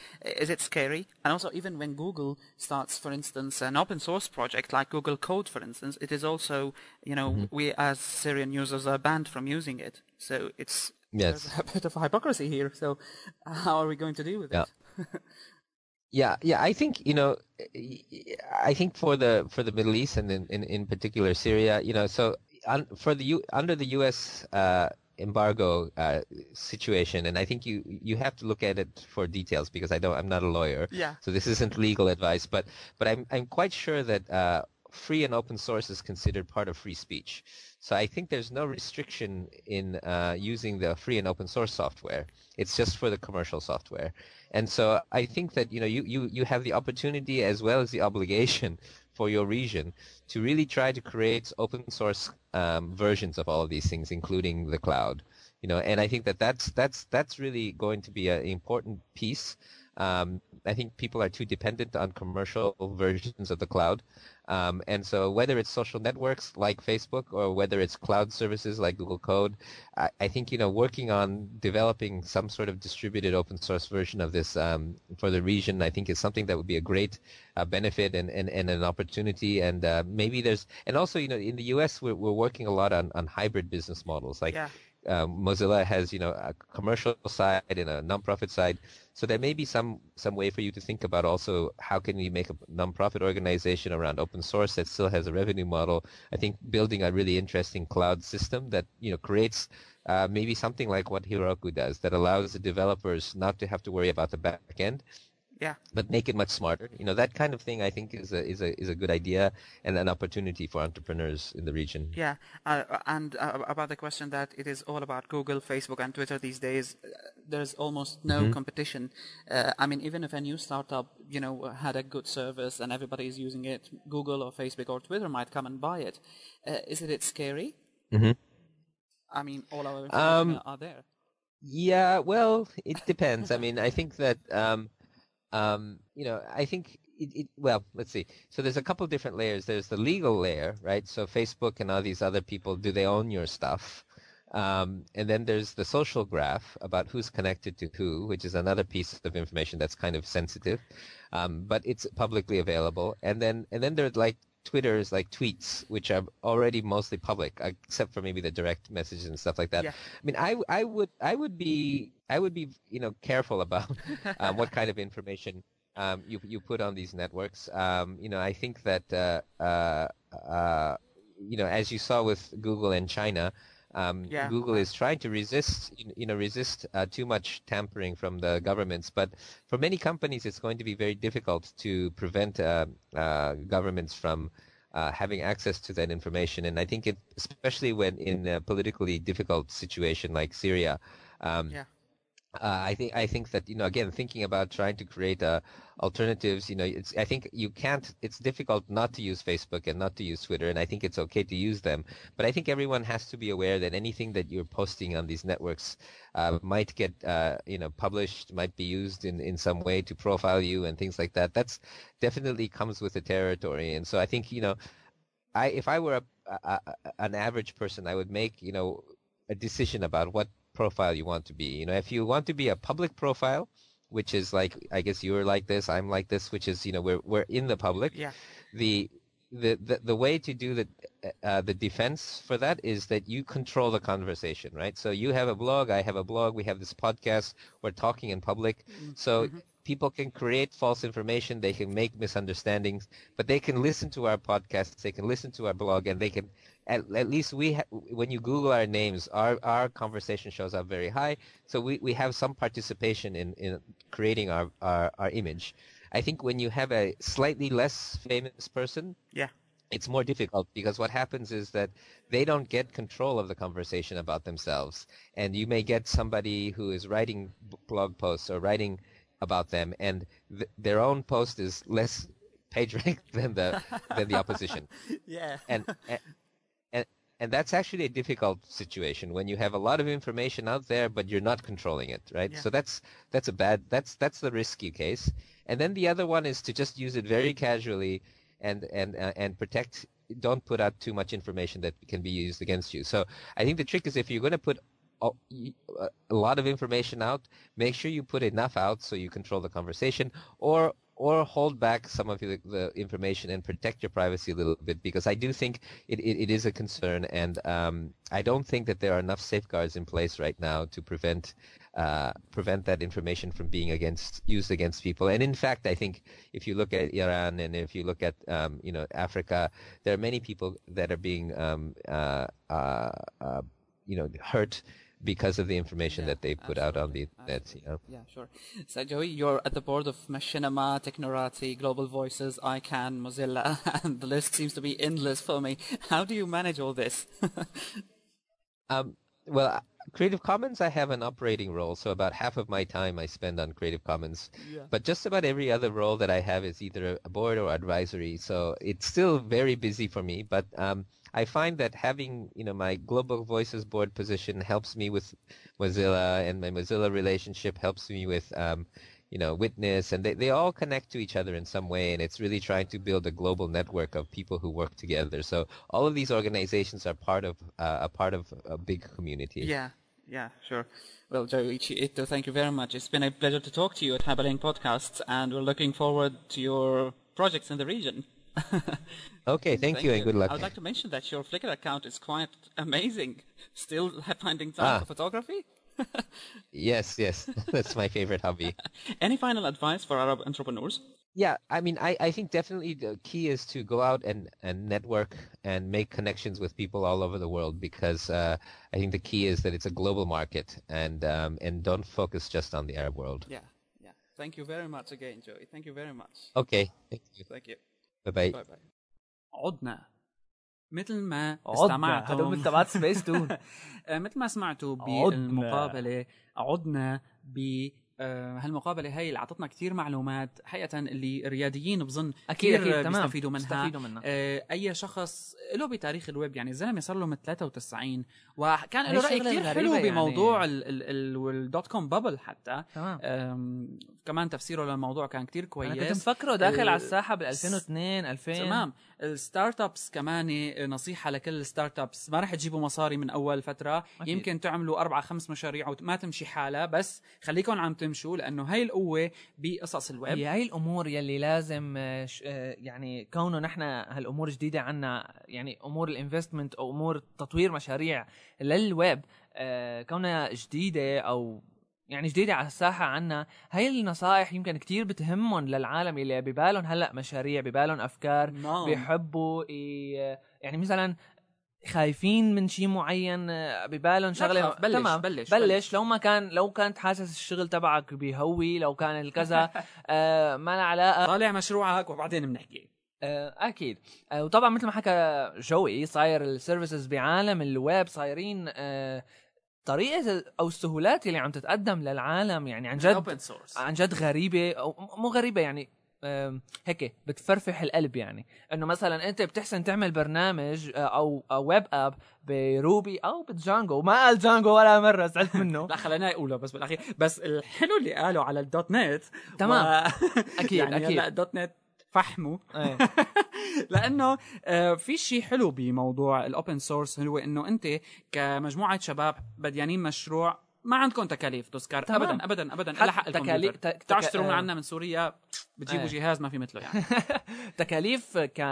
Is it scary? And also, even when Google starts, for instance, an open source project like Google Code, for instance, it is also, you know, we as Syrian users are banned from using it. So it's Yes. there's a <laughs> bit of hypocrisy here. So how are we going to deal with Yeah. it? <laughs> Yeah, yeah. I think you know, I think for the for the Middle East and in in, in particular Syria, you know, so un, for the U, under the U.S. Uh, embargo uh, situation, and I think you you have to look at it for details because I don't I'm not a lawyer, Yeah. so this isn't legal advice, but but I'm I'm quite sure that uh, free and open source is considered part of free speech. So I think there's no restriction in uh, using the free and open source software. It's just for the commercial software. And so I think that you know you, you, you have the opportunity as well as the obligation <laughs> for your region to really try to create open source um, versions of all of these things, including the cloud. You know, and I think that that's that's that's really going to be an important piece. Um, I think people are too dependent on commercial versions of the cloud. Um, and so whether it's social networks like Facebook or whether it's cloud services like Google Code, I, I think, you know, working on developing some sort of distributed open source version of this um, for the region, I think is something that would be a great uh, benefit and, and, and an opportunity. And uh, maybe there's, and also, you know, in the U.S., we're, we're working a lot on, on hybrid business models. Like Yeah. Um, Mozilla has, you know, a commercial side and a nonprofit side. So there may be some some way for you to think about also how can we make a nonprofit organization around open source that still has a revenue model. I think building a really interesting cloud system that you know creates uh, maybe something like what Heroku does that allows the developers not to have to worry about the back end, Yeah. but make it much smarter. You know that kind of thing. I think is a is a is a good idea and an opportunity for entrepreneurs in the region. Yeah, uh, and uh, about the question that it is all about Google, Facebook, and Twitter these days, uh, there's almost no competition. Uh, I mean, even if a new startup, you know, had a good service and everybody is using it, Google or Facebook or Twitter might come and buy it. Uh, isn't it scary? Mhm. I mean, all our information Um, are there. Yeah, well, it depends. I mean, I think that, um, um, you know, I think it, it, well, let's see. So there's a couple different layers. There's the legal layer, right? So Facebook and all these other people, do they own your stuff? Um, and then there's the social graph about who's connected to who, which is another piece of information that's kind of sensitive, um, but it's publicly available. And then and then there's like Twitter's like tweets, which are already mostly public, except for maybe the direct messages and stuff like that. Yeah. I mean, I I would I would be I would be you know careful <laughs> about um, what kind of <laughs> information um, you you put on these networks. Um, you know, I think that uh, uh, uh, you know as you saw with Google and China. Um, Yeah. Google is trying to resist, you know, resist uh, too much tampering from the governments. But for many companies, it's going to be very difficult to prevent uh, uh, governments from uh, having access to that information. And I think, it, especially when in a politically difficult situation like Syria, um, Yeah. Uh, I think I think that you know again thinking about trying to create uh, alternatives. You know, it's I think you can't. It's difficult not to use Facebook and not to use Twitter, and I think it's okay to use them. But I think everyone has to be aware that anything that you're posting on these networks uh, might get uh, you know published, might be used in in some way to profile you and things like that. That's definitely comes with the territory, and so I think you know, I if I were a, a, a, an average person, I would make you know a decision about what profile you want to be. You know, if you want to be a public profile, which is like I guess you're like this, I'm like this, which is you know we're we're in the public. Yeah. The the, the, the way to do the uh, the defense for that is that you control the conversation, right? So you have a blog, I have a blog, we have this podcast, we're talking in public, so people can create false information, they can make misunderstandings, but they can listen to our podcast, they can listen to our blog, and they can at, at least we ha- when you Google our names, our our conversation shows up very high, so we, we have some participation in, in creating our, our, our image. I think when you have a slightly less famous person, Yeah. it's more difficult because what happens is that they don't get control of the conversation about themselves and you may get somebody who is writing blog posts or writing about them and th- their own post is less <laughs> page ranked than the than the opposition <laughs> Yeah. and, and and that's actually a difficult situation when you have a lot of information out there but you're not controlling it right? Yeah. so that's that's a bad that's that's the risky case. And then the other one is to just use it very casually and and uh, and protect don't put out too much information that can be used against you. So i think the trick is if you're going to put a lot of information out make sure you put enough out so you control the conversation or or hold back some of the, the information and protect your privacy a little bit because I do think it, it, it is a concern and um, I don't think that there are enough safeguards in place right now to prevent uh, prevent that information from being against used against people. And in fact, I think if you look at Iran and if you look at um, you know Africa, there are many people that are being um, uh, uh, uh, you know hurt because of the information Yeah, that they put out on the internet. You know. Yeah, sure. So, Joey, you're at the board of Machinima, Technorati, Global Voices, ICANN, Mozilla, <laughs> and the list seems to be endless for me. How do you manage all this? <laughs> Um, well, uh, Creative Commons, I have an operating role, so about half of my time I spend on Creative Commons. But just about every other role that I have is either a board or advisory, so it's still very busy for me. But um, I find that having you know my Global Voices board position helps me with Mozilla, and my Mozilla relationship helps me with um, you know Witness, and they, they all connect to each other in some way, and it's really trying to build a global network of people who work together. So all of these organizations are part of uh, a part of a big community. yeah, yeah, sure. Well, Joey Ito, thank you very much. It's been a pleasure to talk to you at Hyperlink Podcasts, and we're looking forward to your projects in the region. Okay, thank, you, and good luck. I would like to mention that your Flickr account is quite amazing. Still <laughs> finding time Ah. for photography? <laughs> Yes, yes, <laughs> that's my favorite hobby. Any final advice for Arab entrepreneurs? Yeah, I mean, I, I think definitely the key is to go out and, and network and make connections with people all over the world because uh, I think the key is that it's a global market and um, and don't focus just on the Arab world. Yeah, yeah. Thank you very much again, Joi. Thank you very much. Okay, thank you. Thank you. Bye bye. عدنا. مثل ما استمعتم. هذول من تبعات سبيس تون مثل ما سمعتوا. بالمقابلة عدنا ب آه، هالمقابلة هي اللي أعطتنا كثير معلومات حقيقة اللي الرياديين بظن أكيد أكيد تمام. بيستفيدوا منها. بيستفيدوا منها. آه، أي شخص له بتاريخ الويب يعني الزلمه صار له من 93 وكان هي له رأي كثير حلو يعني. بموضوع ال- ال- ال- ال dot-com bubble حتى. تمام. كمان تفسيره للموضوع كان كثير كويس. أنا كنت مفكره داخل ال- على الساحة بال 2002 2000 تمام. ال startups كمان نصيحة لكل ال startups ما رح تجيبوا مصاري من أول فترة. أكيد. يمكن تعملوا أربع خمس مشاريع وما تمشي حالها بس خليكم عم تمشوا لأنه هاي القوة بقصص الويب. هي هاي الأمور يلي لازم آه، آه، يعني كونه نحن هالأمور جديدة عنا يعني أمور ال investment أو أمور تطوير مشاريع للويب آه، كونها جديدة أو يعني جديدة على الساحة عنا هاي النصائح يمكن كتير بتهمهم للعالم اللي ببالهم هلأ مشاريع ببالهم أفكار نعم. بيحبوا يعني مثلا خايفين من شيء معين آه، ببالهم شغلة بلش، تمام بلش، بلش, بلش. لو ما كان لو كانت حاسس الشغل تبعك بيهوي لو كان الكذا <laughs> آه ما لها علاقة. طالع مشروعك وبعدين بنحكي. أكيد. آه وطبعا مثل ما حكى جوي صاير ال services بعالم الويب صايرين آه طريقة أو السهولات اللي عم تتقدم للعالم يعني عن جد عن جد غريبة أو مو غريبة يعني هيك بتفرفح القلب يعني. إنه مثلا أنت بتحسن تعمل برنامج آه، أو web app ب Ruby أو ب Django. ما قال Django ولا مرة زعلت منه. <laughs> لا خلينا يقوله بس بالأخير. بس الحلو اللي قالوا على ال .NET تمام. و... <laughs> أكيد، يعني. هلا ال .NET فحموا إيه. <laughs> لأنه آه، في شيء حلو بموضوع ال open source هو إنه أنت كمجموعة شباب بديانين مشروع ما عندكم تكاليف تذكر. ابدا ابدا ابدا حتى الا حق تكاليف- تك- تشتروا من آه. عنا من سوريا بتجيبوا إيه. جهاز ما في مثله يعني <laughs> تكاليف ك...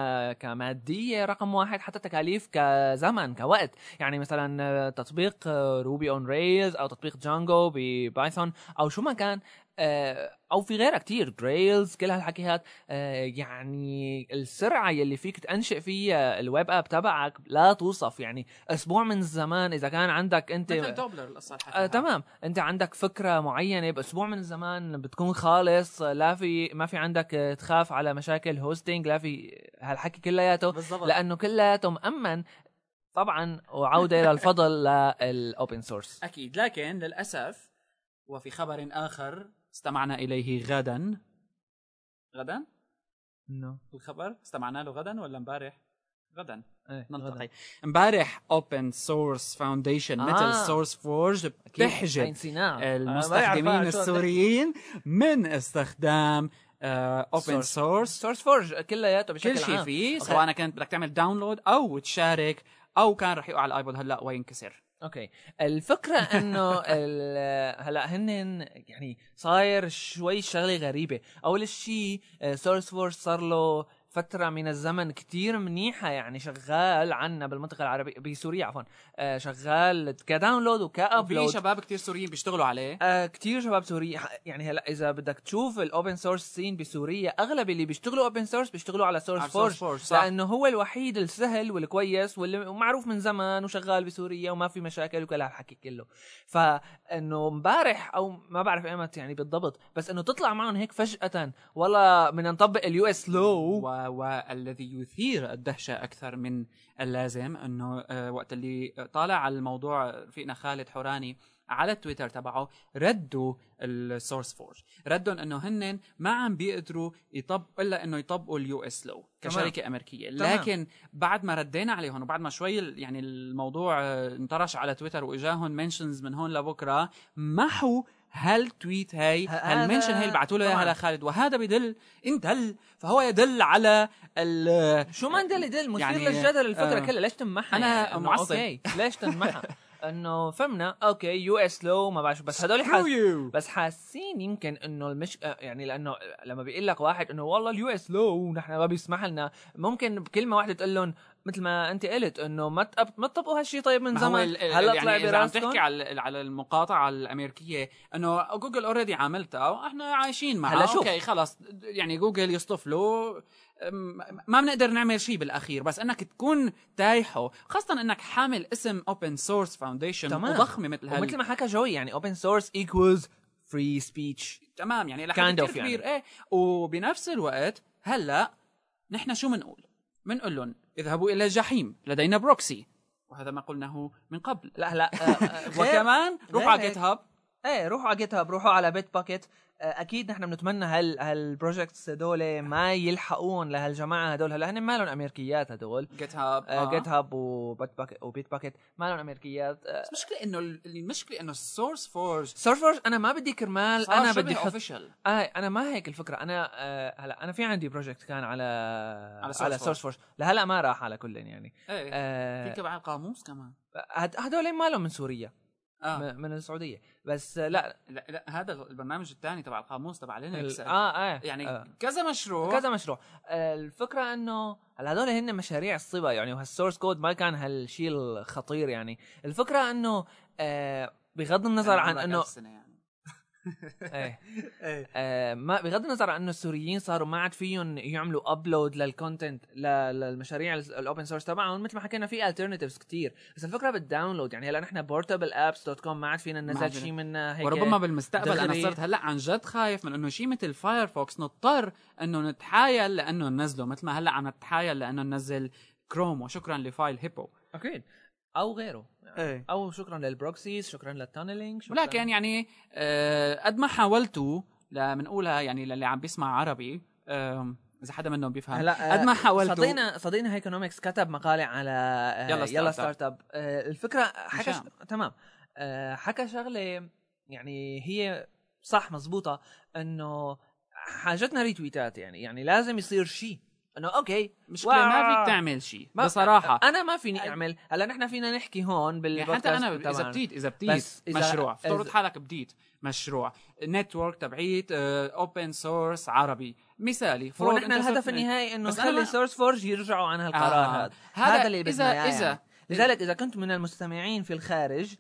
كمادية رقم واحد حتى تكاليف كزمن كوقت يعني مثلا آه، تطبيق Ruby on Rails أو تطبيق Django ب Python أو شو ما كان أو في غيرها كتير Grails كل هالحكيات آه، يعني السرعة يلي فيك تنشئ فيها ال web app تبعك لا توصف. يعني أسبوع من الزمان إذا كان عندك أنت مثل developer القصة آه. تمام. أنت عندك فكرة معينة بأسبوع من الزمان بتكون خالص لا في ما في عندك آه، تخاف على مشاكل hosting لا في هالحكي كلياته. لأنه كلياته مأمن طبعا وعودة إلى الفضل <laughs> لل open source أكيد. لكن للأسف وفي خبر آخر استمعنا إليه غدا. غدا؟ انه الخبر؟ استمعنا له غدا ولا امبارح؟ غدا. إيه نلتقي امبارح open source foundation. مثل SourceForge بتحجب المستخدمين السوريين من استخدام open source SourceForge كلياته بشكل كل شيء. فيه. سواء كانت بدك تعمل download أو تشارك أو كان رح يقع على ال iPod هلأ وينكسر. Okay. الفكرة إنه <laughs> ال- هلأ هن يعني صاير شوي شغلة غريبة. أول شيء SourceForge صار له فترة من الزمن كتير منيحة يعني شغال عنا بالمنطقة العربية بسوريا عفوا. آه، شغال ك download في وك upload شباب كتير سوريين بيشتغلوا عليه. آه كتير شباب سوري. يعني هلا إذا بدك تشوف ال open source scene بسوريا أغلب اللي بيشتغلوا open source بيشتغلوا على SourceForge صح. لأنه هو الوحيد السهل والكويس واللي معروف من زمان وشغال بسوريا وما في مشاكل وكل هالحكي كله. فإنه امبارح أو ما بعرف إيمت يعني بالضبط بس إنه تطلع معهم هيك فجأة والله بدنا نطبق ال US law. والذي يثير الدهشة أكثر من اللازم أنه آه، وقت اللي طالع على الموضوع رفيقنا خالد حوراني على التويتر تبعه ردوا ال SourceForge. ردوا إنه هن ما عم بيقدروا يطب إلا إنه يطبقوا ال US law كشركة أمريكية. تمام. لكن بعد ما ردينا عليهم وبعد ما شوي يعني الموضوع آه، انطرش على تويتر وإجاهم mentions من هون لبكرة محوا هال tweet هاي هذا- هال mention هاي اللي بعثوا له. اياها لخالد وهذا بدل ان دل فهو يدل على ال شو ما دل مثير يعني، للجدل الفكرة آه، كلها. ليش تنمحها أنا يعني معصب. ليش تنمحها <laughs> إنه فهمنا. Okay US law ما بعرف بس هدول حاس... بس حاسين يمكن إنه المش يعني لأنه لما بيقول لك واحد إنه والله ال US law نحن ما بيسمح لنا ممكن بكلمة واحدة تقول لهم مثل ما أنت قلت إنه ما تقب... ما تطبقوا هالشيء طيب من زمان. هلا يعني طلع إذا عم تحكي على على المقاطعة الأمريكية إنه جوجل already عاملتها وإحنا عايشين معها. هلا شوف. Okay خلص يعني جوجل يصطف له ما بنقدر نعمل شيء بالأخير بس إنك تكون تايحه خاصة إنك حامل اسم open source foundation. وضخمة مثل هال ومثل ما حكى جوي يعني open source equals free speech تمام يعني لحد Kind of كبير يعني. إيه وبنفس الوقت هلأ نحن شو بنقول؟ بنقول لهم اذهبوا إلى الجحيم لدينا proxy وهذا ما قلناه من قبل لا هلأ آه، آه، <laughs> وكمان غير على. GitHub إيه روحوا على GitHub روحوا على Bitbucket أكيد نحن بنتمنى هال هال projects هدول ما يلحقون لهالجماعة هدول. هلا هن ما لهم أمريكيات هدول. GitHub آه. GitHub و Bitbucket و Bitbucket ما لهم أمريكيات. آه، المشكلة إنه المشكلة إنه ال SourceForge SourceForge أنا ما بدي كرمال أنا بدي أحط آه أنا ما هيك الفكرة. أنا آه هلا أنا في عندي project كان على على. SourceForge لهلا ما راح على كلن يعني. إيه آه في تبع القاموس كمان. هد- هدول ما لهم من سوريا. م- من السعودية. بس آه لا لا, لا هذا البرنامج الثاني تبع القاموس تبع Linux. آه آه. يعني آه. كذا مشروع. كذا مشروع. آه، الفكرة إنه هلا هذول هن مشاريع الصبا؟ يعني وهال source code ما كان هالشيء الخطير يعني. الفكرة إنه آه بغض النظر عن إنه يعني. <laughs> إيه. آه ما بغض النظر عن إنه السوريين صاروا ما عاد فيهم يعملوا upload لل content للمشاريع ال open source تبعهم مثل ما حكينا في alternatives كتير. بس الفكرة بال download يعني هلأ نحن portableapps.com ما عاد فينا ننزل شيء. منها هيك وربما بالمستقبل أنا دغري. صرت هلأ عن جد خايف من إنه شيء مثل فايرفوكس نضطر إنه نتحايل لأنه ننزله مثل ما هلأ عم نتحايل لأنه ننزل كروم وشكرا ل FileHippo أكيد. أو غيره إيه. أو شكرا لل proxies شكرا لل tunneling شكرا ولكن يعني آه، قد ما حاولتوا لمنقولها يعني للي عم بيسمع عربي آم، إذا حدا منهم بيفهم. هلا قد ما حاولتوا صديقنا صديقنا هيكونومكس كتب مقالة على آه، يلا يلا ستارت ستارت اب آه، الفكرة حكى ش... تمام. آه، حكى شغلة يعني هي صح مزبوطة إنه حاجتنا ريتويتات يعني يعني لازم يصير شيء انه أوكي مشكلة ما. فيك تعمل شيء بصراحة أنا ما فيني أعمل هلا نحن فينا نحكي هون يعني بالبودكاست حتى أنا إذا. بديت إذا بديت بس إذا- مشروع افترض حالك بديت مشروع network تبعيت open source عربي مثالي هو فرض نحن الهدف النهائي إنه نخلي SourceForge يرجعوا عن هالقرار آه. هذا هذا اللي بدنا إذا- يعني. لذلك إذا كنت من المستمعين في الخارج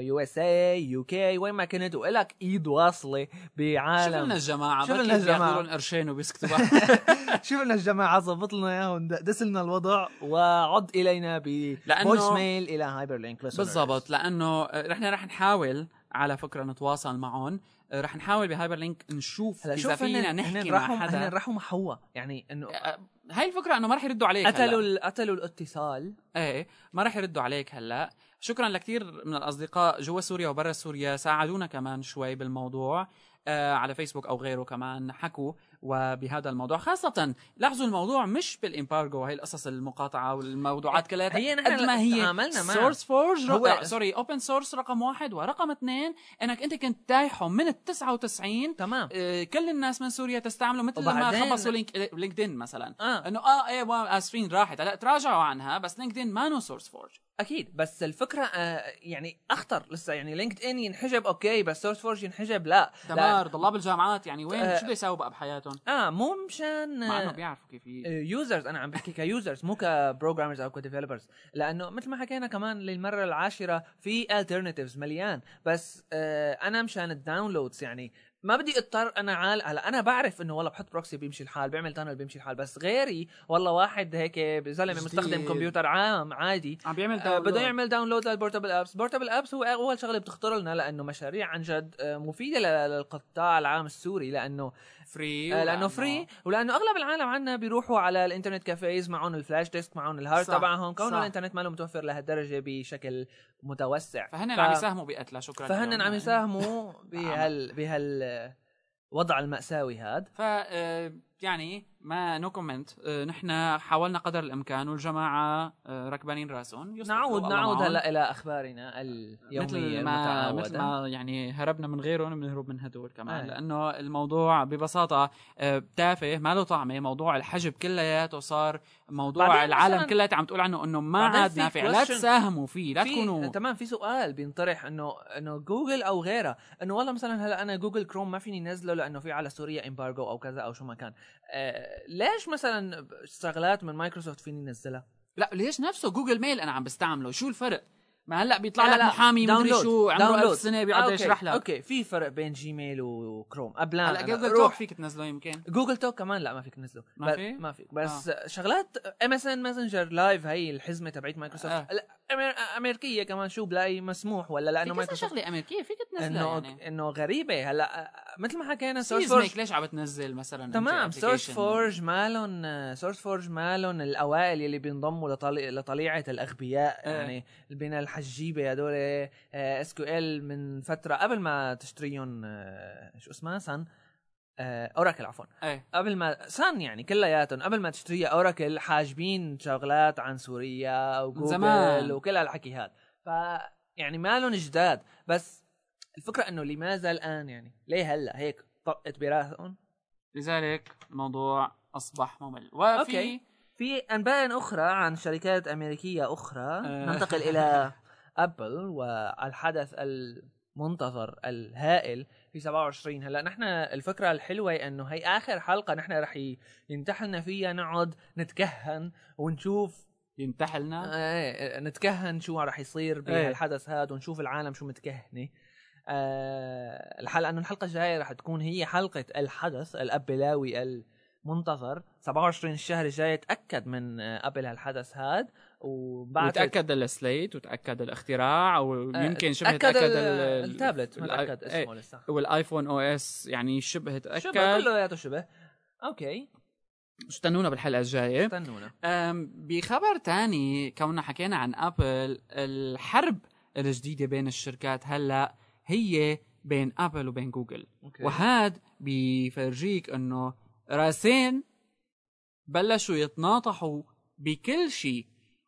USA UK وين ما كنت والك إيد واصلة شوف لنا بعالم الجماعة شوف لنا. الجماعة. قرشين وبيسكتوا. <laughs> <laughs> شوف لنا الجماعة ظبط لنا إياهم دس لنا الوضع وعد إلينا ب voice mail إلى Hyperlink بالضبط لأنه نحن رح نحاول على فكرة نتواصل معهم. رح نحاول ب Hyperlink نشوف هلا إذا شوف فينا هن نحكي هن مع راحوا هن حدا. راحوا مع حوا. يعني انه آه، هاي الفكرة إنه ما رح يردوا عليك قتلوا هلا ال- قتلوا الاتصال. إيه ما رح يردوا عليك هلا. شكرا لكثير من الأصدقاء جوا سوريا وبرا سوريا. ساعدونا كمان شوي بالموضوع آه على فيسبوك أو غيره كمان. حكوا. وبهذا الموضوع خاصة لاحظوا الموضوع مش بال embargo هي القصص المقاطعة والموضوعات كلها. هي نحن قد ما هي. SourceForge هو سوري open source رقم واحد ورقم اثنين إنك أنت كنت تايحه من ال 99 تمام. آه، كل الناس من سوريا تستعمله مثل لما وبعدين- خبصوا لينك LinkedIn مثلا. آه. إنه آه إيه آسفين راحت. هلا تراجعوا عنها بس LinkedIn ما نو SourceForge أكيد بس الفكرة آه يعني أخطر لسه يعني LinkedIn ينحجب أوكي بس SourceForge ينحجب لا دمار طلاب الجامعات يعني وين؟ آه، شو بده يساووا بقى بحياتهم؟ آه مو مشان مع إنه آه بيعرفوا كيف users أنا عم بحكي ك users مو ك programmers أو ك developers لأنه مثل ما حكينا كمان للمرة العاشرة في alternatives مليان بس آه أنا مشان ال downloads يعني ما بدي أضطر أنا عال هلأ أنا بعرف إنه والله بحط proxy بيمشي الحال بيعمل tunnel بيمشي الحال بس غيري والله واحد هيك زلمه. مستخدم كمبيوتر عام عادي عم بيعمل آه، بده. يعمل download لل Portable Apps Portable Apps هو أول شغلة بتخطر لنا لأنه مشاريع عن جد آه، مفيدة للقطاع العام السوري لأنه free آه، لأنه free ولأنه أغلب العالم عنا بيروحوا على ال internet cafes معهم ال flash disk معهم ال hard تبعهم كونه. الإنترنت ما له متوفر لهالدرجة بشكل متوسع فهن ف- عم يساهموا بقتلها شكرا فهن. عم يساهموا <laughs> بهال بهال وضع المأساوي هاد ف آه، يعني ما no comment نحن حاولنا قدر الإمكان والجماعة آه، ركبانين رأسهم نعود نعود. هلا إلى أخبارنا اليومية مثل ما مثل ما يعني هربنا من غيرهم بنهرب من هدول كمان آه. لأنه الموضوع ببساطة آه، تافه ما له طعمة موضوع الحجب كلياته صار موضوع العالم مثلاً- كلها عم تقول عنه إنه ما عاد نافع. لا تساهموا فيه لا في تكونوا تمام في سؤال بينطرح انه إنه جوجل أو غيرها إنه والله مثلا هلأ أنا Google Chrome ما فيني نزله لأنه في على سوريا embargo أو كذا أو شو ما كان. آه ليش مثلا شغلات من مايكروسوفت فيني نزلها؟ لا ليش نفسه Google Mail أنا عم بستعمله؟ شو الفرق؟ ما هلأ بيطلع لا، لك لا، محامي مدري شو عمره download. ألف سنة بيقعد يشرح لك أوكي في فرق بين جيميل وكروم قبل هلأ جوجل روح Talk فيك تنزله يمكن Google Talk كمان لا ما فيك تنزله ما في؟ ما فيك بس آه. شغلات ام اس ان ماسنجر لايف هي الحزمة تبعت مايكروسوفت آه. أمريكية كمان شو بلاقي مسموح ولا لأنه كذا مايكروسوفت شغلة أمريكية فيك تنزلها إنه يعني إنه غريبة هلأ آه، مثل ما حكينا سورس فورج ليش عم تنزل مثلا تمام سورس؟ فورج مالهم سورس فورج مالهم الأوائل يلي بينضموا لطلي... لطليعة الأغبياء إيه. يعني بين الحجيبه هدول اس كيو ال من فترة قبل ما تشتريهم آه، شو اسمها؟ سن آه، أوراكل عفوا. إيه. قبل ما Sun يعني كلياتهم قبل ما تشتريها أوراكل حاجبين شغلات عن سوريا وجوجل زمان. وكل هالحكي هذا ف يعني مالهم جداد. بس الفكرة إنه لماذا الآن يعني ليه هلأ؟ هيك طقت براسهم لذلك الموضوع أصبح ممل. وفي أوكي. في أنباء أخرى عن شركات أمريكية أخرى آه. ننتقل إلى <laughs> أبل والحدث المنتظر الهائل في 27 هلا نحن الفكرة الحلوة إنه هي آخر حلقة نحن رح ينتحلنا فيها نقعد نتكهن ونشوف ينتحلنا؟ إيه نتكهن شو رح يصير إيه. بهالحدث هذا ونشوف العالم شو متكهنة. آه الحلقة انه الحلقة الجاية رح تكون هي حلقة الحدث الأبلاوي المنتظر. 27 الشهر الجاي تأكد من آه، ابل هالحدث هذا وبعد وتأكد ال Slate وتأكد الاختراع ويمكن شبه تأكد تأكد ال- ال- التابلت ما تاكد إيه، اسمه لسه. وال iPhone OS يعني شبه تأكد. شبه كلياته شبه. أوكي. استنونا بالحلقة الجاية. استنونا. بخبر تاني كوننا حكينا عن أبل الحرب الجديدة بين الشركات هلأ هي بين أبل وبين جوجل. أوكي. وهاد بيفرجيك إنه راسين بلشوا يتناطحوا بكل شيء.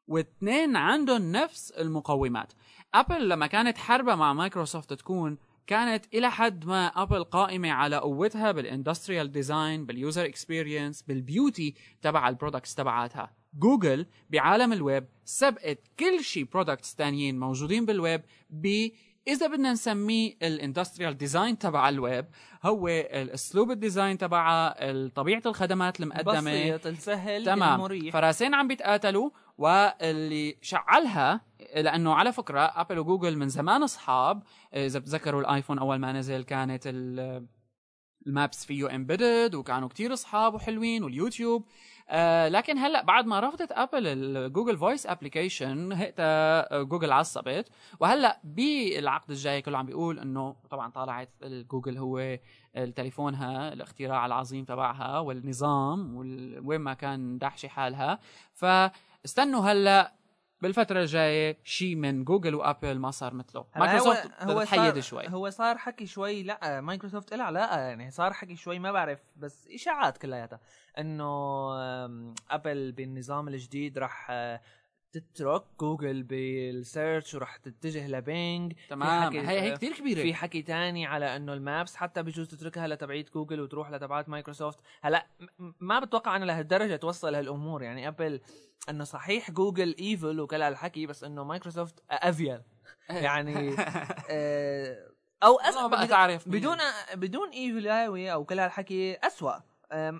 واثنين عندهم نفس المقومات. ابل لما كانت حربها مع مايكروسوفت تكون كانت إلى حد ما ابل قائمة على قوتها بالاندستريال ديزاين باليوزر اكسبيرينس بالبيوتي تبع البرودكتس تبعاتها. جوجل بعالم الويب سبقت كل شيء products تانيين موجودين بالويب ب إذا بدنا نسميه ال industrial design تبع الويب هو الأسلوب ال design تبعها طبيعة الخدمات المقدمة. بسيط السهل تمام. المريح. فراسين عم بيتقاتلوا واللي شعلها لأنه على فكرة ابل وجوجل من زمان أصحاب إذا بتذكروا الآيفون أول ما نزل كانت ال- ال Maps فيه embedded وكانوا كتير أصحاب وحلوين واليوتيوب. آه لكن هلأ بعد ما رفضت ابل ال Google Voice application هقتها جوجل عصبت. وهلأ بالعقد الجاي كله عم بيقول إنه طبعا طالعت الجوجل هو تليفونها الاختراع العظيم تبعها والنظام وال- وين ما كان دحشه حالها. فاستنوا هلا بالفترة الجاية شيء من جوجل وأبل ما صار مثله. مايكروسوفت هو تحيد شوي. هو صار حكي شوي لا مايكروسوفت لها علاقه يعني صار حكي شوي ما بعرف بس إشاعات كلياتها. إنه أبل بالنظام الجديد راح آه، تترك جوجل بال search وراح تتجه لبينج تمام. هي هي كثير كبيرة. في حكي تاني على إنه ال Maps حتى بجوز تتركها لتبعيت جوجل وتروح لتبعات مايكروسوفت. هلا ما بتوقع إنه لهالدرجة توصل هالأمور. يعني ابل إنه صحيح جوجل evil وكل هالحكي بس إنه مايكروسوفت evil. <laughs> يعني <laughs> آه، أو. بقى بدون- تعرف. بدون بدون evil اوي أو كل هالحكي اسوء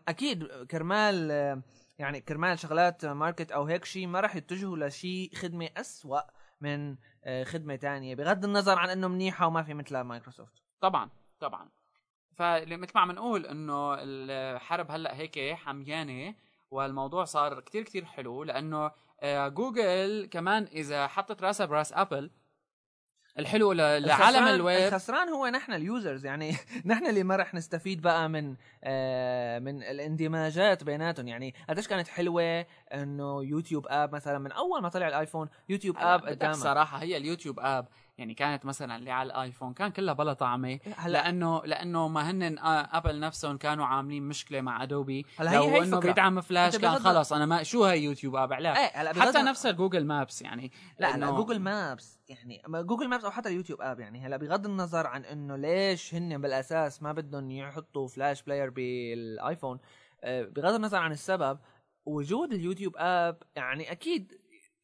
أكيد كرمال آم، يعني كرمال شغلات market أو هيك شيء ما راح يتجهوا لشيء خدمة اسوء من آه، خدمة تانية بغض النظر عن إنه منيحة وما في مثلها مايكروسوفت. طبعا طبعا. فمثل ما عم نقول إنه الحرب هلأ هيك حميانة والموضوع صار كتير كتير حلو لأنه آه، جوجل كمان إذا حطت راسها براس أبل الحلو لعالم الخسران- الويب. الخسران هو نحن ال users يعني <laughs> نحن اللي ما رح نستفيد بقى من آه من الاندماجات بيناتهم. يعني قديش كانت حلوة إنه يوتيوب app مثلا من أول ما طلع الآيفون يوتيوب app قدامك. صراحة هي اليوتيوب app. يعني كانت مثلا اللي على الآيفون كان كلها بلا طعمة. هلا لأنه لأنه ما هن آه، ابل نفسهم كانوا عاملين مشكلة مع ادوبي هلا هي لو هي إنه الفكرة. بيدعم فلاش كان خلص. أنا ما شو هي يوتيوب app علاش إيه هلا حتى بغض- نفس ال Google Maps يعني. لا لا Google Maps يعني Google Maps أو حتى اليوتيوب app يعني. هلا بغض النظر عن إنه ليش هن بالأساس ما بدهم يحطوا Flash Player بالآيفون آه، بغض النظر عن السبب وجود اليوتيوب app يعني أكيد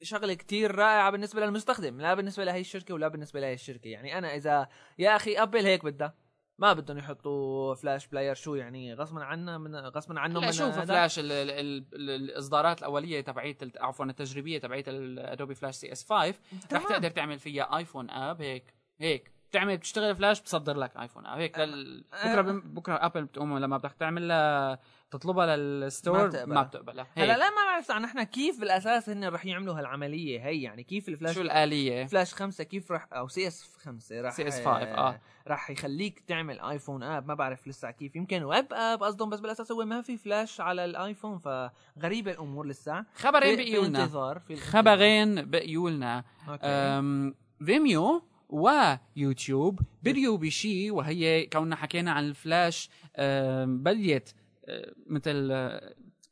شغلة كتير رائعة بالنسبة للمستخدم لا بالنسبة لهي الشركة ولا بالنسبة لهي الشركة يعني أنا إذا يا أخي أبل هيك بدها ما بدهم يحطوا Flash Player شو يعني غصبا عنا من غصبا عنهم لا من شوف؟ فلاش ال ال ال ال الإصدارات الأولية تبعيت عفوا التجريبية تبعيت ال Adobe Flash CS 5 رح. تقدر تعمل فيها iPhone app هيك هيك بتعمل بتشتغل فلاش بتصدر لك iPhone app هيك لل- بكرة بكرة ابل بتقوم لما بدك تعمل تطلبها لل store؟ ما ما بتقبلها. بتقبلها. هلا لا ما بعرف عن نحن كيف بالأساس هن رح يعملوا هالعملية هي؟ يعني كيف الفلاش شو الآلية؟ فلاش خمسة كيف رح أو CS خمسة رح CS5 آه. رح يخليك تعمل iPhone app. ما بعرف لسه كيف. يمكن web app قصدهم بس بالأساس هو ما في فلاش على الآيفون فغريبة الأمور لسه. خبرين بقيوا لنا انتظار في خبرين بقيوا لنا أوكي. أم، فيميو ويوتيوب بديوا بشيء وهي كوننا حكينا عن الفلاش أه، مثل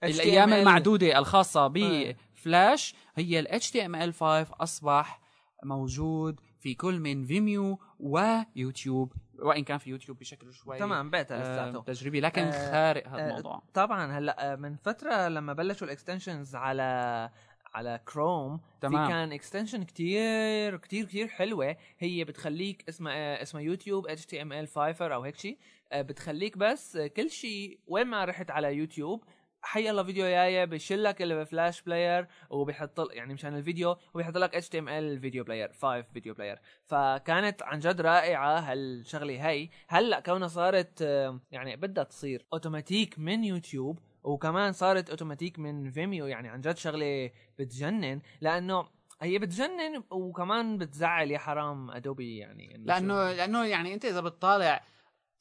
الأيام. المعدودة الخاصة. بفلاش هي ال HTML5 أصبح موجود في كل من فيميو ويوتيوب وإن كان في يوتيوب بشكل شوي تمام بيتا لساته تجريبي لكن آه، خارق هذا آه، الموضوع طبعا هلأ من فترة لما بلشوا ال extensions على على كروم تمام. في كان extension كتير كتير كتير حلوة هي بتخليك اسمها اسمها YouTube HTML فايفر أو هيك شيء آه، بتخليك بس آه، كل شيء وين ما رحت على يوتيوب حي الله فيديو جاية بيشيل لك ال Flash Player وبيحط يعني مشان الفيديو وبيحط لك HTML video player 5 video player. فكانت عن جد رائعة هالشغلة هي. هلأ كونها صارت آه، يعني بدها تصير اوتوماتيك من يوتيوب وكمان صارت اوتوماتيك من فيميو يعني عن جد شغلة بتجنن لأنه هي بتجنن وكمان بتزعل يا حرام أدوبي يعني لأنه لأنه يعني أنت إذا بتطالع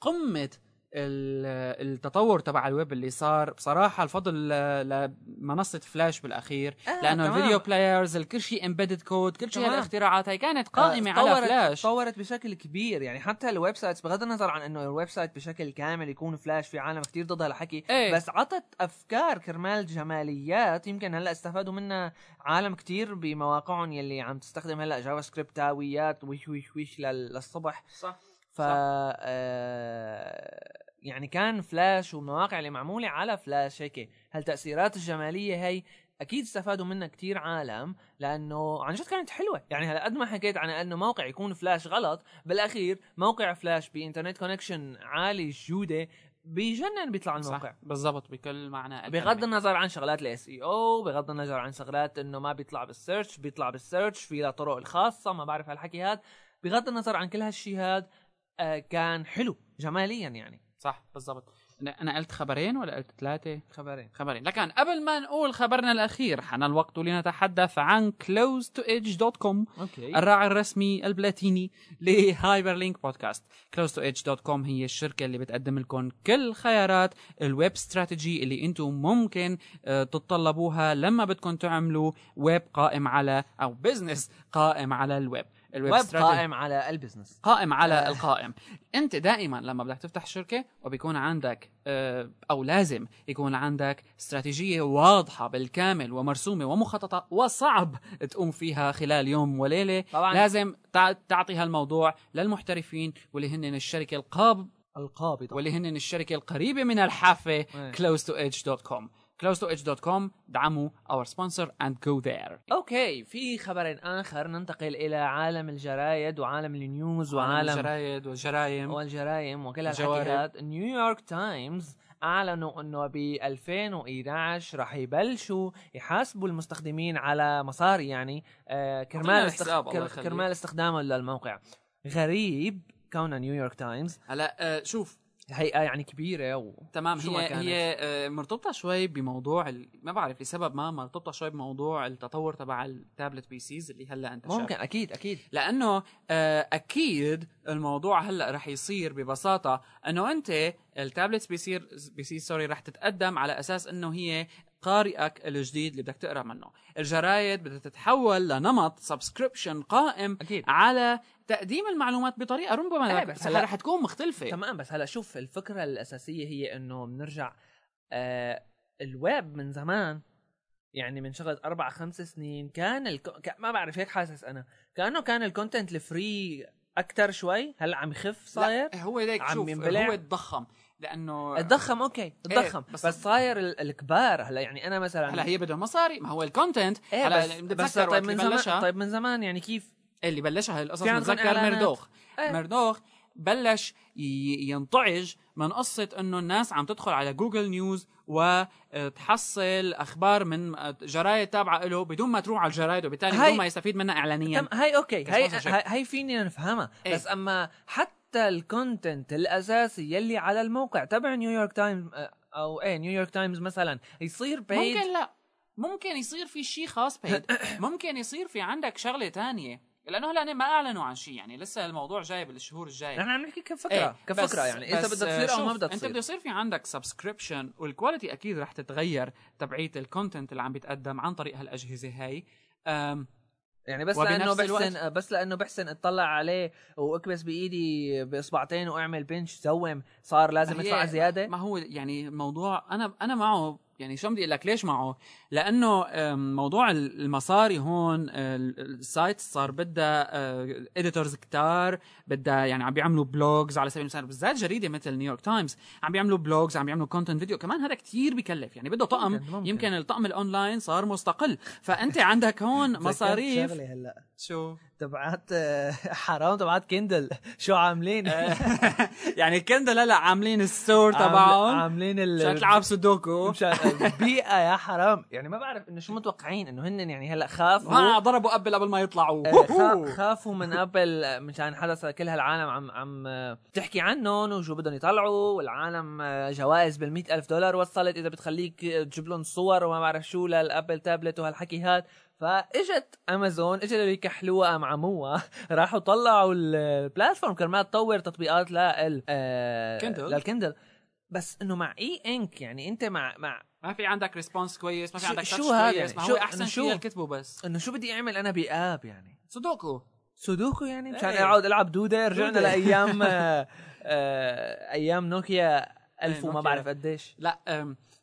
قمة ال- التطور تبع الويب اللي صار بصراحة الفضل لمنصة فلاش بالأخير آه، لأنه تمام. الفيديو بلايرز كل شيء امبيدد كود كل شيء. هالاختراعات هي كانت قائمة على تطورت- فلاش تطورت بشكل كبير يعني حتى الويب سايتس بغض النظر عن إنه الويب سايت بشكل كامل يكون فلاش في عالم كتير ضد هالحكي إيه. بس عطت أفكار كرمال جماليات يمكن هلأ استفادوا منها عالم كتير بمواقعهم يلي عم تستخدم هلأ جافا سكريبتاويات ويش ويش ويش لل- للصبح صح ف آه، يعني كان فلاش والمواقع اللي معمولة على فلاش هيك. هالتأثيرات الجمالية هي أكيد استفادوا منها كتير عالم لأنه عن جد كانت حلوة. يعني هلا قد ما حكيت عن إنه موقع يكون فلاش غلط بالأخير موقع Flash ب internet connection عالي الجوده بيجنن بيطلع الموقع. بالضبط بكل معنى بغض. النظر عن شغلات ال SEO بغض النظر عن شغلات إنه ما بيطلع بال search بيطلع بال search في طرق الخاصة ما بعرف هالحكي هاد. بغض النظر عن كل هالشي هاد آه كان حلو جماليا يعني. صح بالضبط. أنا قلت خبرين ولا قلت ثلاثة؟ خبرين. خبرين. لكن قبل ما نقول خبرنا الأخير حان الوقت لنتحدث عن close2edge.com okay. الراعي الرسمي البلاتيني ل Hyperlink podcast close2edge.com هي الشركة اللي بتقدم لكم كل خيارات ال web strategy اللي أنتم ممكن آه، تتطلبوها لما بدكم تعملوا ويب قائم على أو business قائم على الويب. الويب قائم على ال business قائم على آه. القائم. أنت دائما لما بدك تفتح شركة وبيكون عندك آه، أو لازم يكون عندك استراتيجية واضحة بالكامل ومرسومة ومخططة وصعب تقوم فيها خلال يوم وليلة. طبعا. لازم تع- تعطي هالموضوع للمحترفين واللي هن الشركة القاب القابضة واللي هن الشركة القريبة من الحافة إيه. close2edge.com close2edge.com دعموا our sponsor and go there. okay في خبر آخر. ننتقل إلى عالم الجرايد وعالم ال news وعالم الجرايد والجرايم والجرائم وكل. هالحكيات نيويورك تايمز أعلنوا إنه ب 2011 راح يبلشوا يحاسبوا المستخدمين على مصاري يعني آه كرمال استخ... كرمال استخدامهم للموقع. غريب كونها نيويورك تايمز هلا آه، شوف هيئة يعني كبيرة و... تمام هي كانت. هي آه، مرتبطة شوي بموضوع ال... ما بعرف لسبب ما مرتبطة شوي بموضوع التطور تبع ال tablet PCs اللي هلأ انت ممكن أكيد أكيد لأنه آه، أكيد الموضوع هلأ رح يصير ببساطة إنه أنت التابلت بيصير بيصير sorry رح تتقدم على أساس إنه هي قارئك الجديد اللي بدك تقرأ منه. الجرايد بدها تتحول لنمط subscription قائم أكيد. على تقديم المعلومات بطريقة ربما إيه، بس هلا رح تكون مختلفة. تمام بس هلا شوف الفكرة الأساسية هي إنه بنرجع آه الويب من زمان يعني من شغله أربع خمس سنين كان الكو... ك... ما بعرف هيك حاسس أنا. كأنه كان الكونتنت الفري أكثر شوي هلا عم يخف صاير. لا، هو ليك عم شوف ينبلع. هو تضخم لأنه اتضخم أوكي اتضخم إيه، بس, بس- صاير ال- الكبار هلا يعني أنا مثلا هلا هي بدهم مصاري ما هو الكونتنت إيه هلا بس, بس طيب من زمان طيب من زمان يعني كيف اللي بلشها هاي القصص في عندكم متذكر إعلانات؟ مردوخ إيه. مردوخ بلش ينطعج من قصة إنه الناس عم تدخل على Google News وتحصل أخبار من جرايد تابعة له بدون ما تروح على الجرايد وبالتالي بدون ما يستفيد منها اعلانيا هاي okay. هاي, هاي فيني نفهمها إيه. بس أما حتى ال content الأساسي يلي على الموقع تبع نيويورك تايمز أو إيه نيويورك تايمز مثلا يصير paid ممكن لا. ممكن يصير في شيء خاص paid <coughs> ممكن يصير في عندك شغلة تانية. لأنه هلأ ما أعلنوا عن شيء يعني لسه الموضوع جاي بالشهور الجاية. نحن عم نحكي كفكرة إيه، كفكرة يعني. انت بدها تصير آه، أو ما شوف، بدها أنت تصير. بده يصير في عندك subscription وال quality أكيد رح تتغير تبعيه ال content اللي عم بيتقدم عن طريق هالأجهزة هاي. يعني بس لأنه الوقت- بحسن بس لأنه بحسن اطلع عليه واكبس بإيدي بإصبعتين واعمل pinch zoom صار لازم أدفع زيادة. ما هو يعني موضوع أنا أنا معه يعني شو بدي أقول لك ليش معه؟ لأنه موضوع المصاري هون ال- ال site صار بدها editors كتار بدها يعني عم بيعملوا blogs على سبيل المثال بالذات جريدة مثل نيويورك تايمز عم بيعملوا بلوجز عم بيعملوا كونتنت فيديو كمان هذا كتير بكلف يعني بده طقم ممكن- ممكن. يمكن الطقم الاونلاين صار مستقل فأنت عندك هون <laughs> مصاريف هلأ شو؟ تبعات آه، حرام تبعات كندل. شو عاملين؟ <laughs> يعني كندل هلا عاملين الستور عامل- تبعهم. عاملين ال مشان تلعب سودوكو. البيئة يا حرام. يعني ما بعرف إنه شو متوقعين إنه هن يعني هلا خافوا. ما ضربوا ابل قبل ما يطلعوا. آه، خا- خافوا من ابل مشان حدث كل هالعالم. عم عم آه، تحكي عنهم وشو بدهم يطلعوا. والعالم آه، جوائز بال ألف دولار وصلت. إذا بتخليك آه، تجيب لهم صور وما بعرف شو للابل تابلت وهالحكي هاد فاجت أمازون اجوا يكحلوها ام عموها راحوا طلعوا البلاتفورم كرمال تطور تطبيقات لل آه Kindle. للكندل بس إنه مع إي إنك يعني أنت مع مع ما في عندك ريسبونس كويس ما في عندك شو هذا يعني؟ ما شو- هو احسن شيء شو؟ الكتبة بس إنه شو بدي أعمل أنا بآب يعني سودوكو سودوكو يعني مشان إيه. أقعد ألعب دودة رجعنا. لأيام <laughs> آه آه أيام نوكيا ألف وما نوكيا. بعرف قديش لا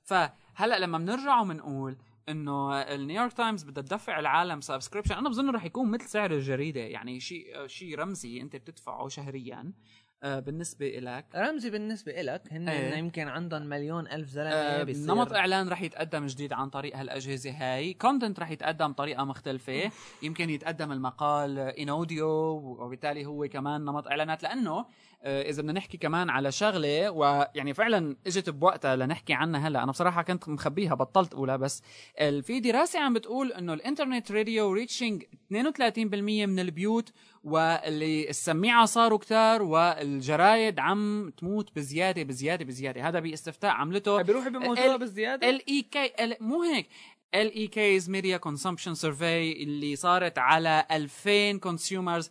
فهلأ لما بنرجع وبنقول إنه النيويورك تايمز بدها تدفع العالم subscription أنا بظن رح يكون مثل سعر الجريدة يعني شيء شيء رمزي أنت بتدفعه شهريا آه، بالنسبة لك رمزي بالنسبة لك هن إيه. يمكن عندهم مليون ألف زلمة آه، بيصير. نمط إعلان رح يتقدم جديد عن طريق هالأجهزة هاي. content رح يتقدم بطريقة مختلفة. يمكن يتقدم المقال in audio وبالتالي هو كمان نمط إعلانات. لأنه إذا بدنا نحكي كمان على شغلة ويعني فعلا إجت بوقتها لنحكي عنها هلأ. أنا بصراحة كنت مخبيها بطلت أقولها بس. في دراسة عم بتقول إنه ال internet radio reaching 32% من البيوت واللي السميعة صاروا كتار والجرايد عم تموت بزيادة بزيادة بزيادة. هذا باستفتاء عملته. بيروحوا بيموتوها ال- بالزياده ال اي كي مو هيك. ال اي كيز media consumption survey اللي صارت على 2000 consumers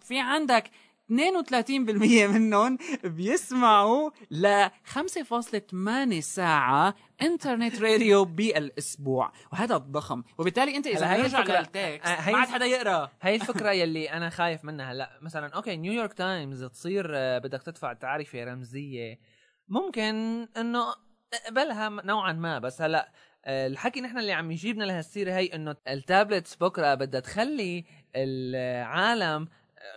في عندك 32% منهم بيسمعوا ل 5.8 ساعة internet radio بالأسبوع. وهذا ضخم وبالتالي أنت إذا هي الفكرة- لل text آه، هي ما عاد حدا يقرأ. هاي <laughs> الفكرة يلي أنا خايف منها. هلا مثلا okay نيويورك تايمز تصير آه، بدك تدفع تعرفة رمزية. ممكن إنه اقبلها نوعا ما بس هلا آه، الحكي نحن اللي عم يجيبنا لهالسيرة هي إنه ال tablets بكرة بدها تخلي العالم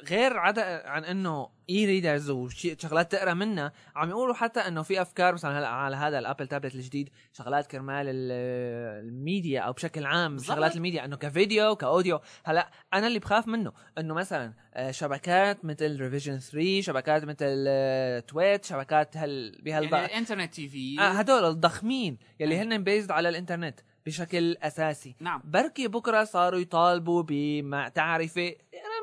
غير عدا عن إنه e-readers وشغلات تقرأ منها عم يقولوا حتى إنه في أفكار مثلا هلا على هذا ال Apple tablet الجديد شغلات كرمال ال- الميديا أو بشكل عام بالضبط. شغلات الميديا إنه ك video ك audio هلا أنا اللي بخاف منه إنه مثلا آه، شبكات مثل Revision3 شبكات مثل آه، TWiT شبكات هل بهالبقى يعني ال internet TV آه هدول الضخمين يلي آه. هن بيزد على الإنترنت بشكل أساسي نعم بركي بكرة صاروا يطالبوا بتعرفه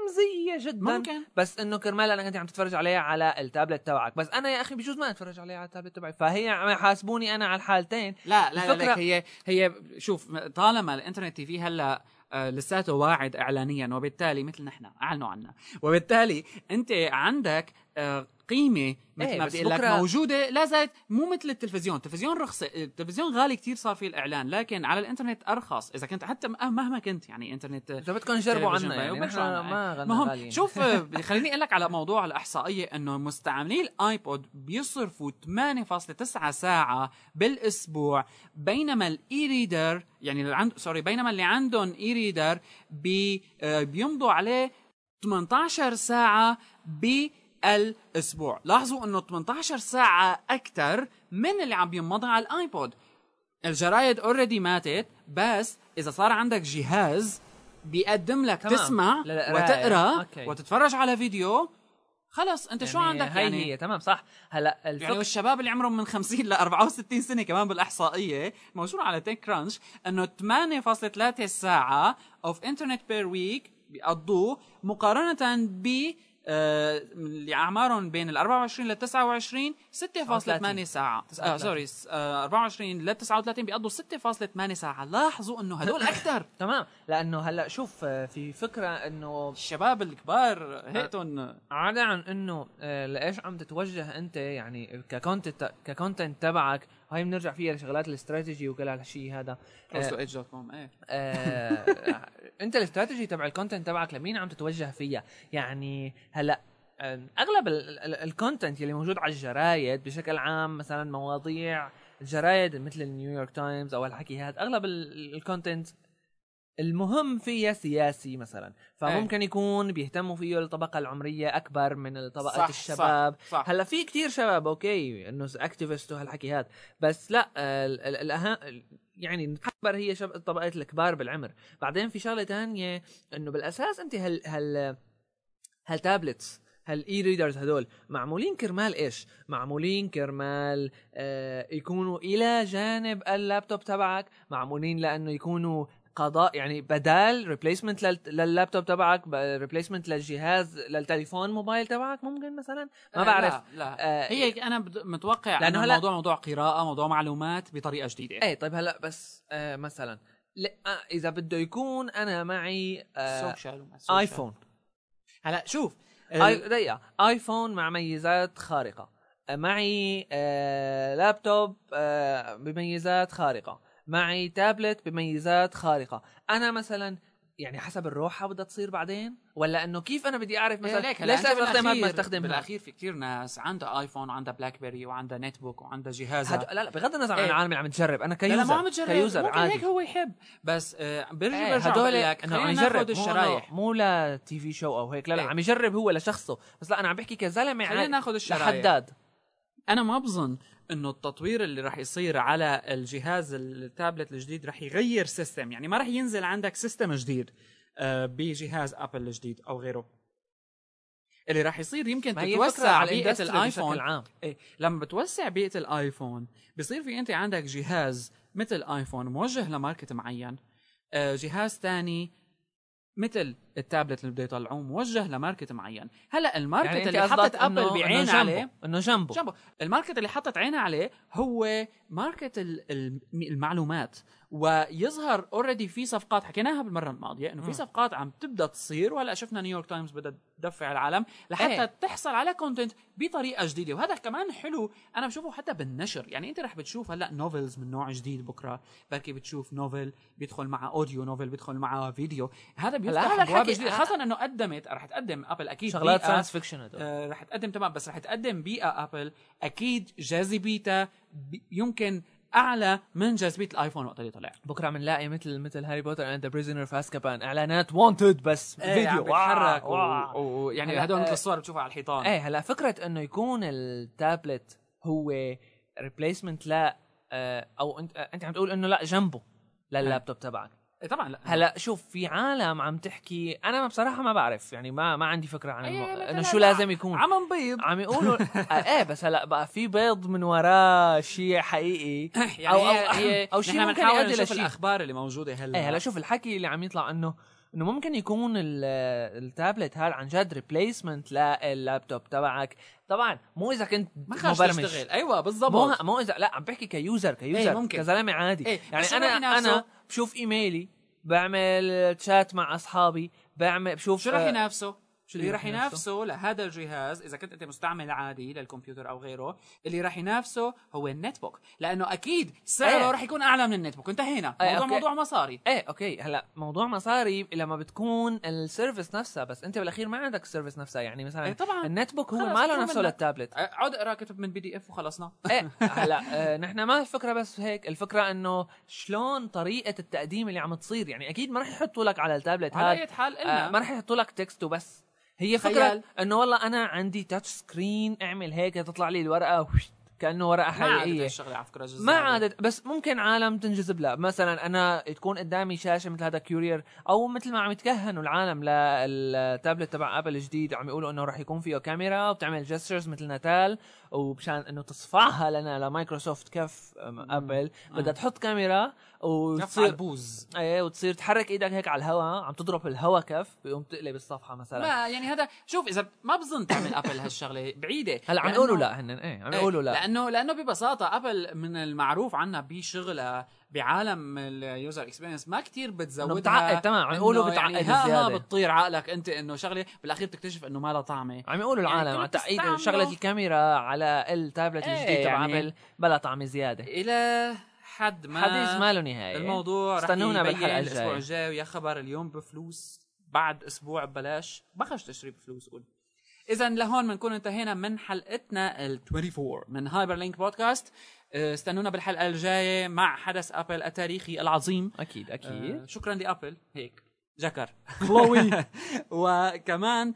رمزية جدا. ممكن. بس إنه كرمال انك انت عم تتفرج عليها على التابلت تبعك. بس أنا يا أخي بجوز ما أتفرج عليها على التابلت تبعي. فهي عم يحاسبوني أنا على الحالتين. لا لا لا الفكرة- لك هي هي شوف طالما ال internet TV هلأ آه، لساته واعد اعلانيا وبالتالي مثل نحن أعلنوا عنا وبالتالي أنت عندك آه، قيمة مثل إيه، ما بدي لك موجودة لا زالت مو مثل التلفزيون التلفزيون رخص التلفزيون غالي كتير صار فيه الإعلان لكن على الإنترنت أرخص إذا كنت حتى مهما كنت يعني إنترنت إذا بدكم تجربوا تلفزيون عنا يعني نحن. ما المهم. شوف آه، <laughs> خليني أقول لك على موضوع الإحصائية إنه مستعملي ال iPod بيصرفوا 8.9 ساعة بالأسبوع بينما ال e-reader يعني اللي عنده sorry بينما اللي عندهم e-reader بي آه، بيمضوا عليه 18 ساعة بالاسبوع لاحظوا إنه 18 ساعة أكثر من اللي عم بينمضى على ال iPod الجرايد already ماتت بس إذا صار عندك جهاز بيقدم لك تمام. تسمع. وتقرأ okay. وتتفرج على فيديو خلص أنت شو عندك هاي يعني هي تمام صح هلا يعني الفكرة والشباب اللي عمرهم من 50 ل 64 سنة كمان بالإحصائية موجود على TechCrunch انه 8.3 ساعة of internet per week بيقضوه مقارنة ب اللي اعمارهم بين ال 24 لل 29 6.8 ساعة. آه sorry آه 24 لل 39 بيقضوا 6.8 ساعة. لاحظوا إنه هدول أكثر. <laughs> تمام. لأنه هلأ شوف آه، في فكرة إنه الشباب الكبار هيتهم. عدا عن إنه آه، لإيش عم تتوجه أنت يعني ك content ك content تبعك هاي بنرجع فيها لشغلات الاستراتيجي وكل هالشيء هذا. آه، كوم إيه. آه، <laughs> انت الاستراتيجي تبع ال content تبعك لمين عم تتوجه فيها؟ يعني هلا آه، أغلب ال content يلي موجود على الجرايد بشكل عام مثلا مواضيع الجرايد مثل ال New York Times أو الحكي هذا أغلب ال content المهم فيها سياسي مثلا. فممكن يكون بيهتموا فيه الطبقة العمرية أكبر من طبقه صح، الشباب. صح، صح. هلأ في كتير شباب okay إنه activist وهالحكي هذا بس لا آه، ال- ال- الاهم يعني الاكبر هي شب... الطبقات الكبار بالعمر. بعدين في شغلة تانية إنه بالأساس أنت هال هال هال tablets هال e-readers هدول معمولين كرمال إيش؟ معمولين كرمال آه يكونوا إلى جانب اللابتوب تبعك، معمولين لأنه يكونوا قضاء يعني بدال replacement لل laptop تبعك replacement للجهاز للتليفون موبايل تبعك ممكن مثلا؟ ما آه، بعرف. لا, لا. آه، هي أنا بد- متوقع لأنه هلا- الموضوع موضوع قراءة موضوع معلومات بطريقة جديدة. إيه طيب هلأ بس آه مثلا لا آه، إذا بده يكون أنا معي آه social. iPhone هلأ شوف دقيقة iPhone مع ميزات خارقة. آه، معي آه لابتوب آه بميزات خارقة. معي تابلت بميزات خارقة. أنا مثلا يعني حسب الروحة بدها تصير بعدين؟ ولا إنه كيف أنا بدي أعرف مثلا ليك ليش لازم استخدم هذا ما استخدم بالأخير في كثير ناس عندها iPhone وعندها BlackBerry وعندها netbook وعندها جهازها. هد... لا لا بغض النظر عن إيه. العالم اللي عم تجرب. أنا لا ك user لا ما عم تجرب. ك user ممكن عادي. هيك هو يحب. بس آه برجع إيه برجع هدول بقول لك إنه عم يجرب. مو الشرايح. مو لا TV show أو هيك. لا لا إيه. عم يجرب هو لشخصه. بس لا أنا عم بحكي كزلمة خلينا ناخذ الشرايح. لحداد أنا ما بظن إنه التطوير اللي راح يصير على الجهاز التابلت الجديد راح يغير system يعني ما راح ينزل عندك system جديد آه، بجهاز Apple الجديد أو غيره. اللي راح يصير يمكن تتوسع بيئة ال iPhone بشكل عام. إيه لما بتوسع بيئة ال iPhone بصير في أنت عندك جهاز مثل iPhone موجه ل market معين آه، جهاز تاني مثل التابلت اللي بده يطلعوه موجه ل market معين. هلأ ال market يعني اللي حطت Apple بعين عليه؟ إنه جنبه جنبه ال market اللي حطت عينها عليه هو market ال- ال- المعلومات. ويظهر already في صفقات حكيناها بالمرة الماضية إنه في صفقات عم تبدأ تصير. وهلأ شفنا نيويورك تايمز بدها تدفع العالم لحتى إيه. تحصل على content بطريقة جديدة. وهذا كمان حلو. أنا بشوفه حتى بالنشر. يعني أنت رح بتشوف هلأ novels من نوع جديد بكرة. بركي بتشوف novel بيدخل معها audio novel بيدخل معها فيديو هذا بيفتح هذا جديده خاصة إنه قدمت رح تقدم أبل أكيد شغلات science fiction آه، رح تقدم تمام بس رح تقدم بيئة أبل أكيد جاذبيتها بي- يمكن أعلى من جاذبية الآيفون وقت اللي طلع. بكرة بنلاقي مثل مثل هاري بوتر and the prisoner of أزكابان إعلانات wanted بس إيه، فيديو. عم بيتحرك. ويعني هدول آه، مثل الصور بتشوفها على الحيطان. إيه هلا فكرة إنه يكون التابلت هو ريبليسمنت لا آه، أو انت آه، أنت عم تقول إنه لا جنبه لللابتوب تبعك. إيه طبعا لا هلا شوف في عالم عم تحكي أنا بصراحة ما بعرف يعني ما ما عندي فكرة عن إيه، المو... إنه شو لازم يكون. عم نبيض. عم يقولوا آه، إيه بس هلا بقى في بيض من وراه شيء حقيقي. يعني أو- هي أو- هي أو شيء نحن ممكن يؤدي نشوف لشيء. الأخبار اللي موجودة هلا. إيه هلا شوف الحكي اللي عم يطلع انه إنه ممكن يكون ال- التابلت هذا عن جد replacement لل laptop تبعك. طبعا مو إذا كنت ما خلص مبرمج. تشتغل أيوه مو بالضبط. مو اذا لا عم بحكي ك user ك user إيه، ممكن. كزلمة عادي. إيه، يعني أنا أنا بشوف إيميلي بعمل تشات مع أصحابي بعمل بشوف شو رح آه، ينافسه؟ اللي رح ينافسه لهذا الجهاز إذا كنت أنت مستعمل عادي للكمبيوتر أو غيره اللي رح ينافسه هو ال netbook لأنه أكيد سعره إيه. رح يكون أعلى من النت book انتهينا إيه، موضوع okay. موضوع مصاري إيه okay هلأ موضوع مصاري لما بتكون ال service نفسها بس أنت بالأخير ما عندك ال service نفسها يعني مثلا إيه، طبعا ال netbook هو ما له. نفسه للتابلت عود اقرأ كتب من PDF وخلصنا إيه <laughs> هلأ آه، نحن ما الفكرة بس هيك الفكرة إنه شلون طريقة التقديم اللي عم تصير يعني أكيد ما رح يحطوا لك على التابلت على هذا أي حال آه ما رح يحطوا لك text وبس هي. فكرة إنه والله أنا عندي touch screen أعمل هيك تطلع لي الورقة وش- كأنه ورقة ما عادت حقيقية. على فكرة جزء ما عادت بس ممكن عالم تنجذب لها. مثلا أنا تكون قدامي شاشة مثل هذا كيورير أو مثل ما عم يتكهنوا العالم للتابلت تبع ابل الجديد عم يقولوا إنه راح يكون فيه كاميرا وبتعمل جسترز مثل ناتال ومشان إنه تصفعها لنا لمايكروسوفت كف أم، ابل بدها تحط كاميرا وتصير البوز إيه وتصير تحرك إيدك هيك على الهواء عم تضرب الهواء كف بيقوم تقلب الصفحه مثلا. ما يعني هذا شوف إذا ما بظن تعمل ابل هالشغلة بعيدة. هلا عم يقولوا لا هن إيه عم إيه، يقولوا لا. لأنه لأنه ببساطة أبل من المعروف عنها بشغلها بعالم ال user experience ما كتير بتزودها. بتعقد، تمام، عم يقولوا بتعقد يعني ها بزيادة. بتطير عقلك أنت إنه شغلة بالأخير تكتشف إنه ما لها طعمة. عم يقولوا يعني العالم على تعقيد شغلة الكاميرا على التابلت إيه، الجديد تبع يعني- أبل بلا طعم زيادة. إلى حد ما حديث ما له نهاية. الموضوع استنونا بالحلقة الأسبوع الجاية. الجاي. ويا خبر اليوم بفلوس بعد أسبوع ببلاش. بخش تشتري بفلوس قول اذا لهون بنكون انتهينا من حلقتنا ال 24 من هايبر لينك بودكاست آه، استنونا بالحلقة الجاية مع حدث أبل التاريخي العظيم. أكيد آه، أكيد. شكرا لأبل. هيك. جكر. كلوي <laughs> وكمان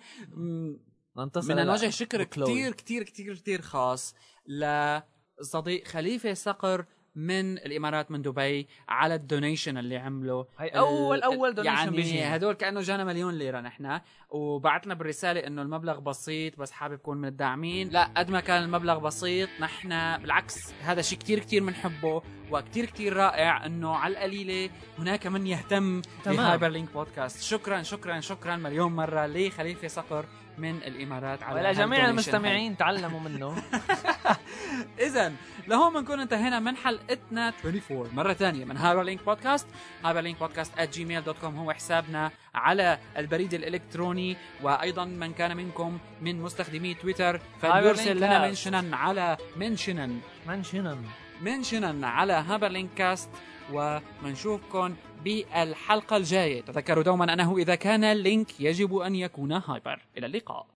بدنا نوجه شكر. كتير كتير كتير كتير خاص لصديق خليفة صقر من الإمارات من دبي على ال donation اللي عمله. هي أول- أول donation يعني بيجينا. هدول كأنه جانا مليون ليرة نحن. وبعتنا بالرسالة إنه المبلغ بسيط بس حابب يكون من الداعمين. لا قد ما كان المبلغ بسيط نحن بالعكس هذا شيء كتير كتير بنحبه وكتير كتير رائع إنه على القليلة هناك من يهتم تمام. بهايبر لينك بودكاست شكرا شكرا شكرا مليون مرة لخليفة صقر. من الإمارات على ولجميع. المستمعين تعلموا منه. <laughs> اذا لهون بنكون انتهينا من حلقتنا 24 مرة ثانية من هايبر لينك بودكاست. هايبر لينك بودكاست @gmail.com هو حسابنا على البريد الإلكتروني. وأيضا من كان منكم من مستخدمي تويتر فليرسل لنا منشنا على منشنا. منشنا. منشنا على هايبر لينك كاست ومنشوفكم بالحلقة الجاية. تذكروا دوما أنه إذا كان ال link يجب أن يكون hyper. إلى اللقاء.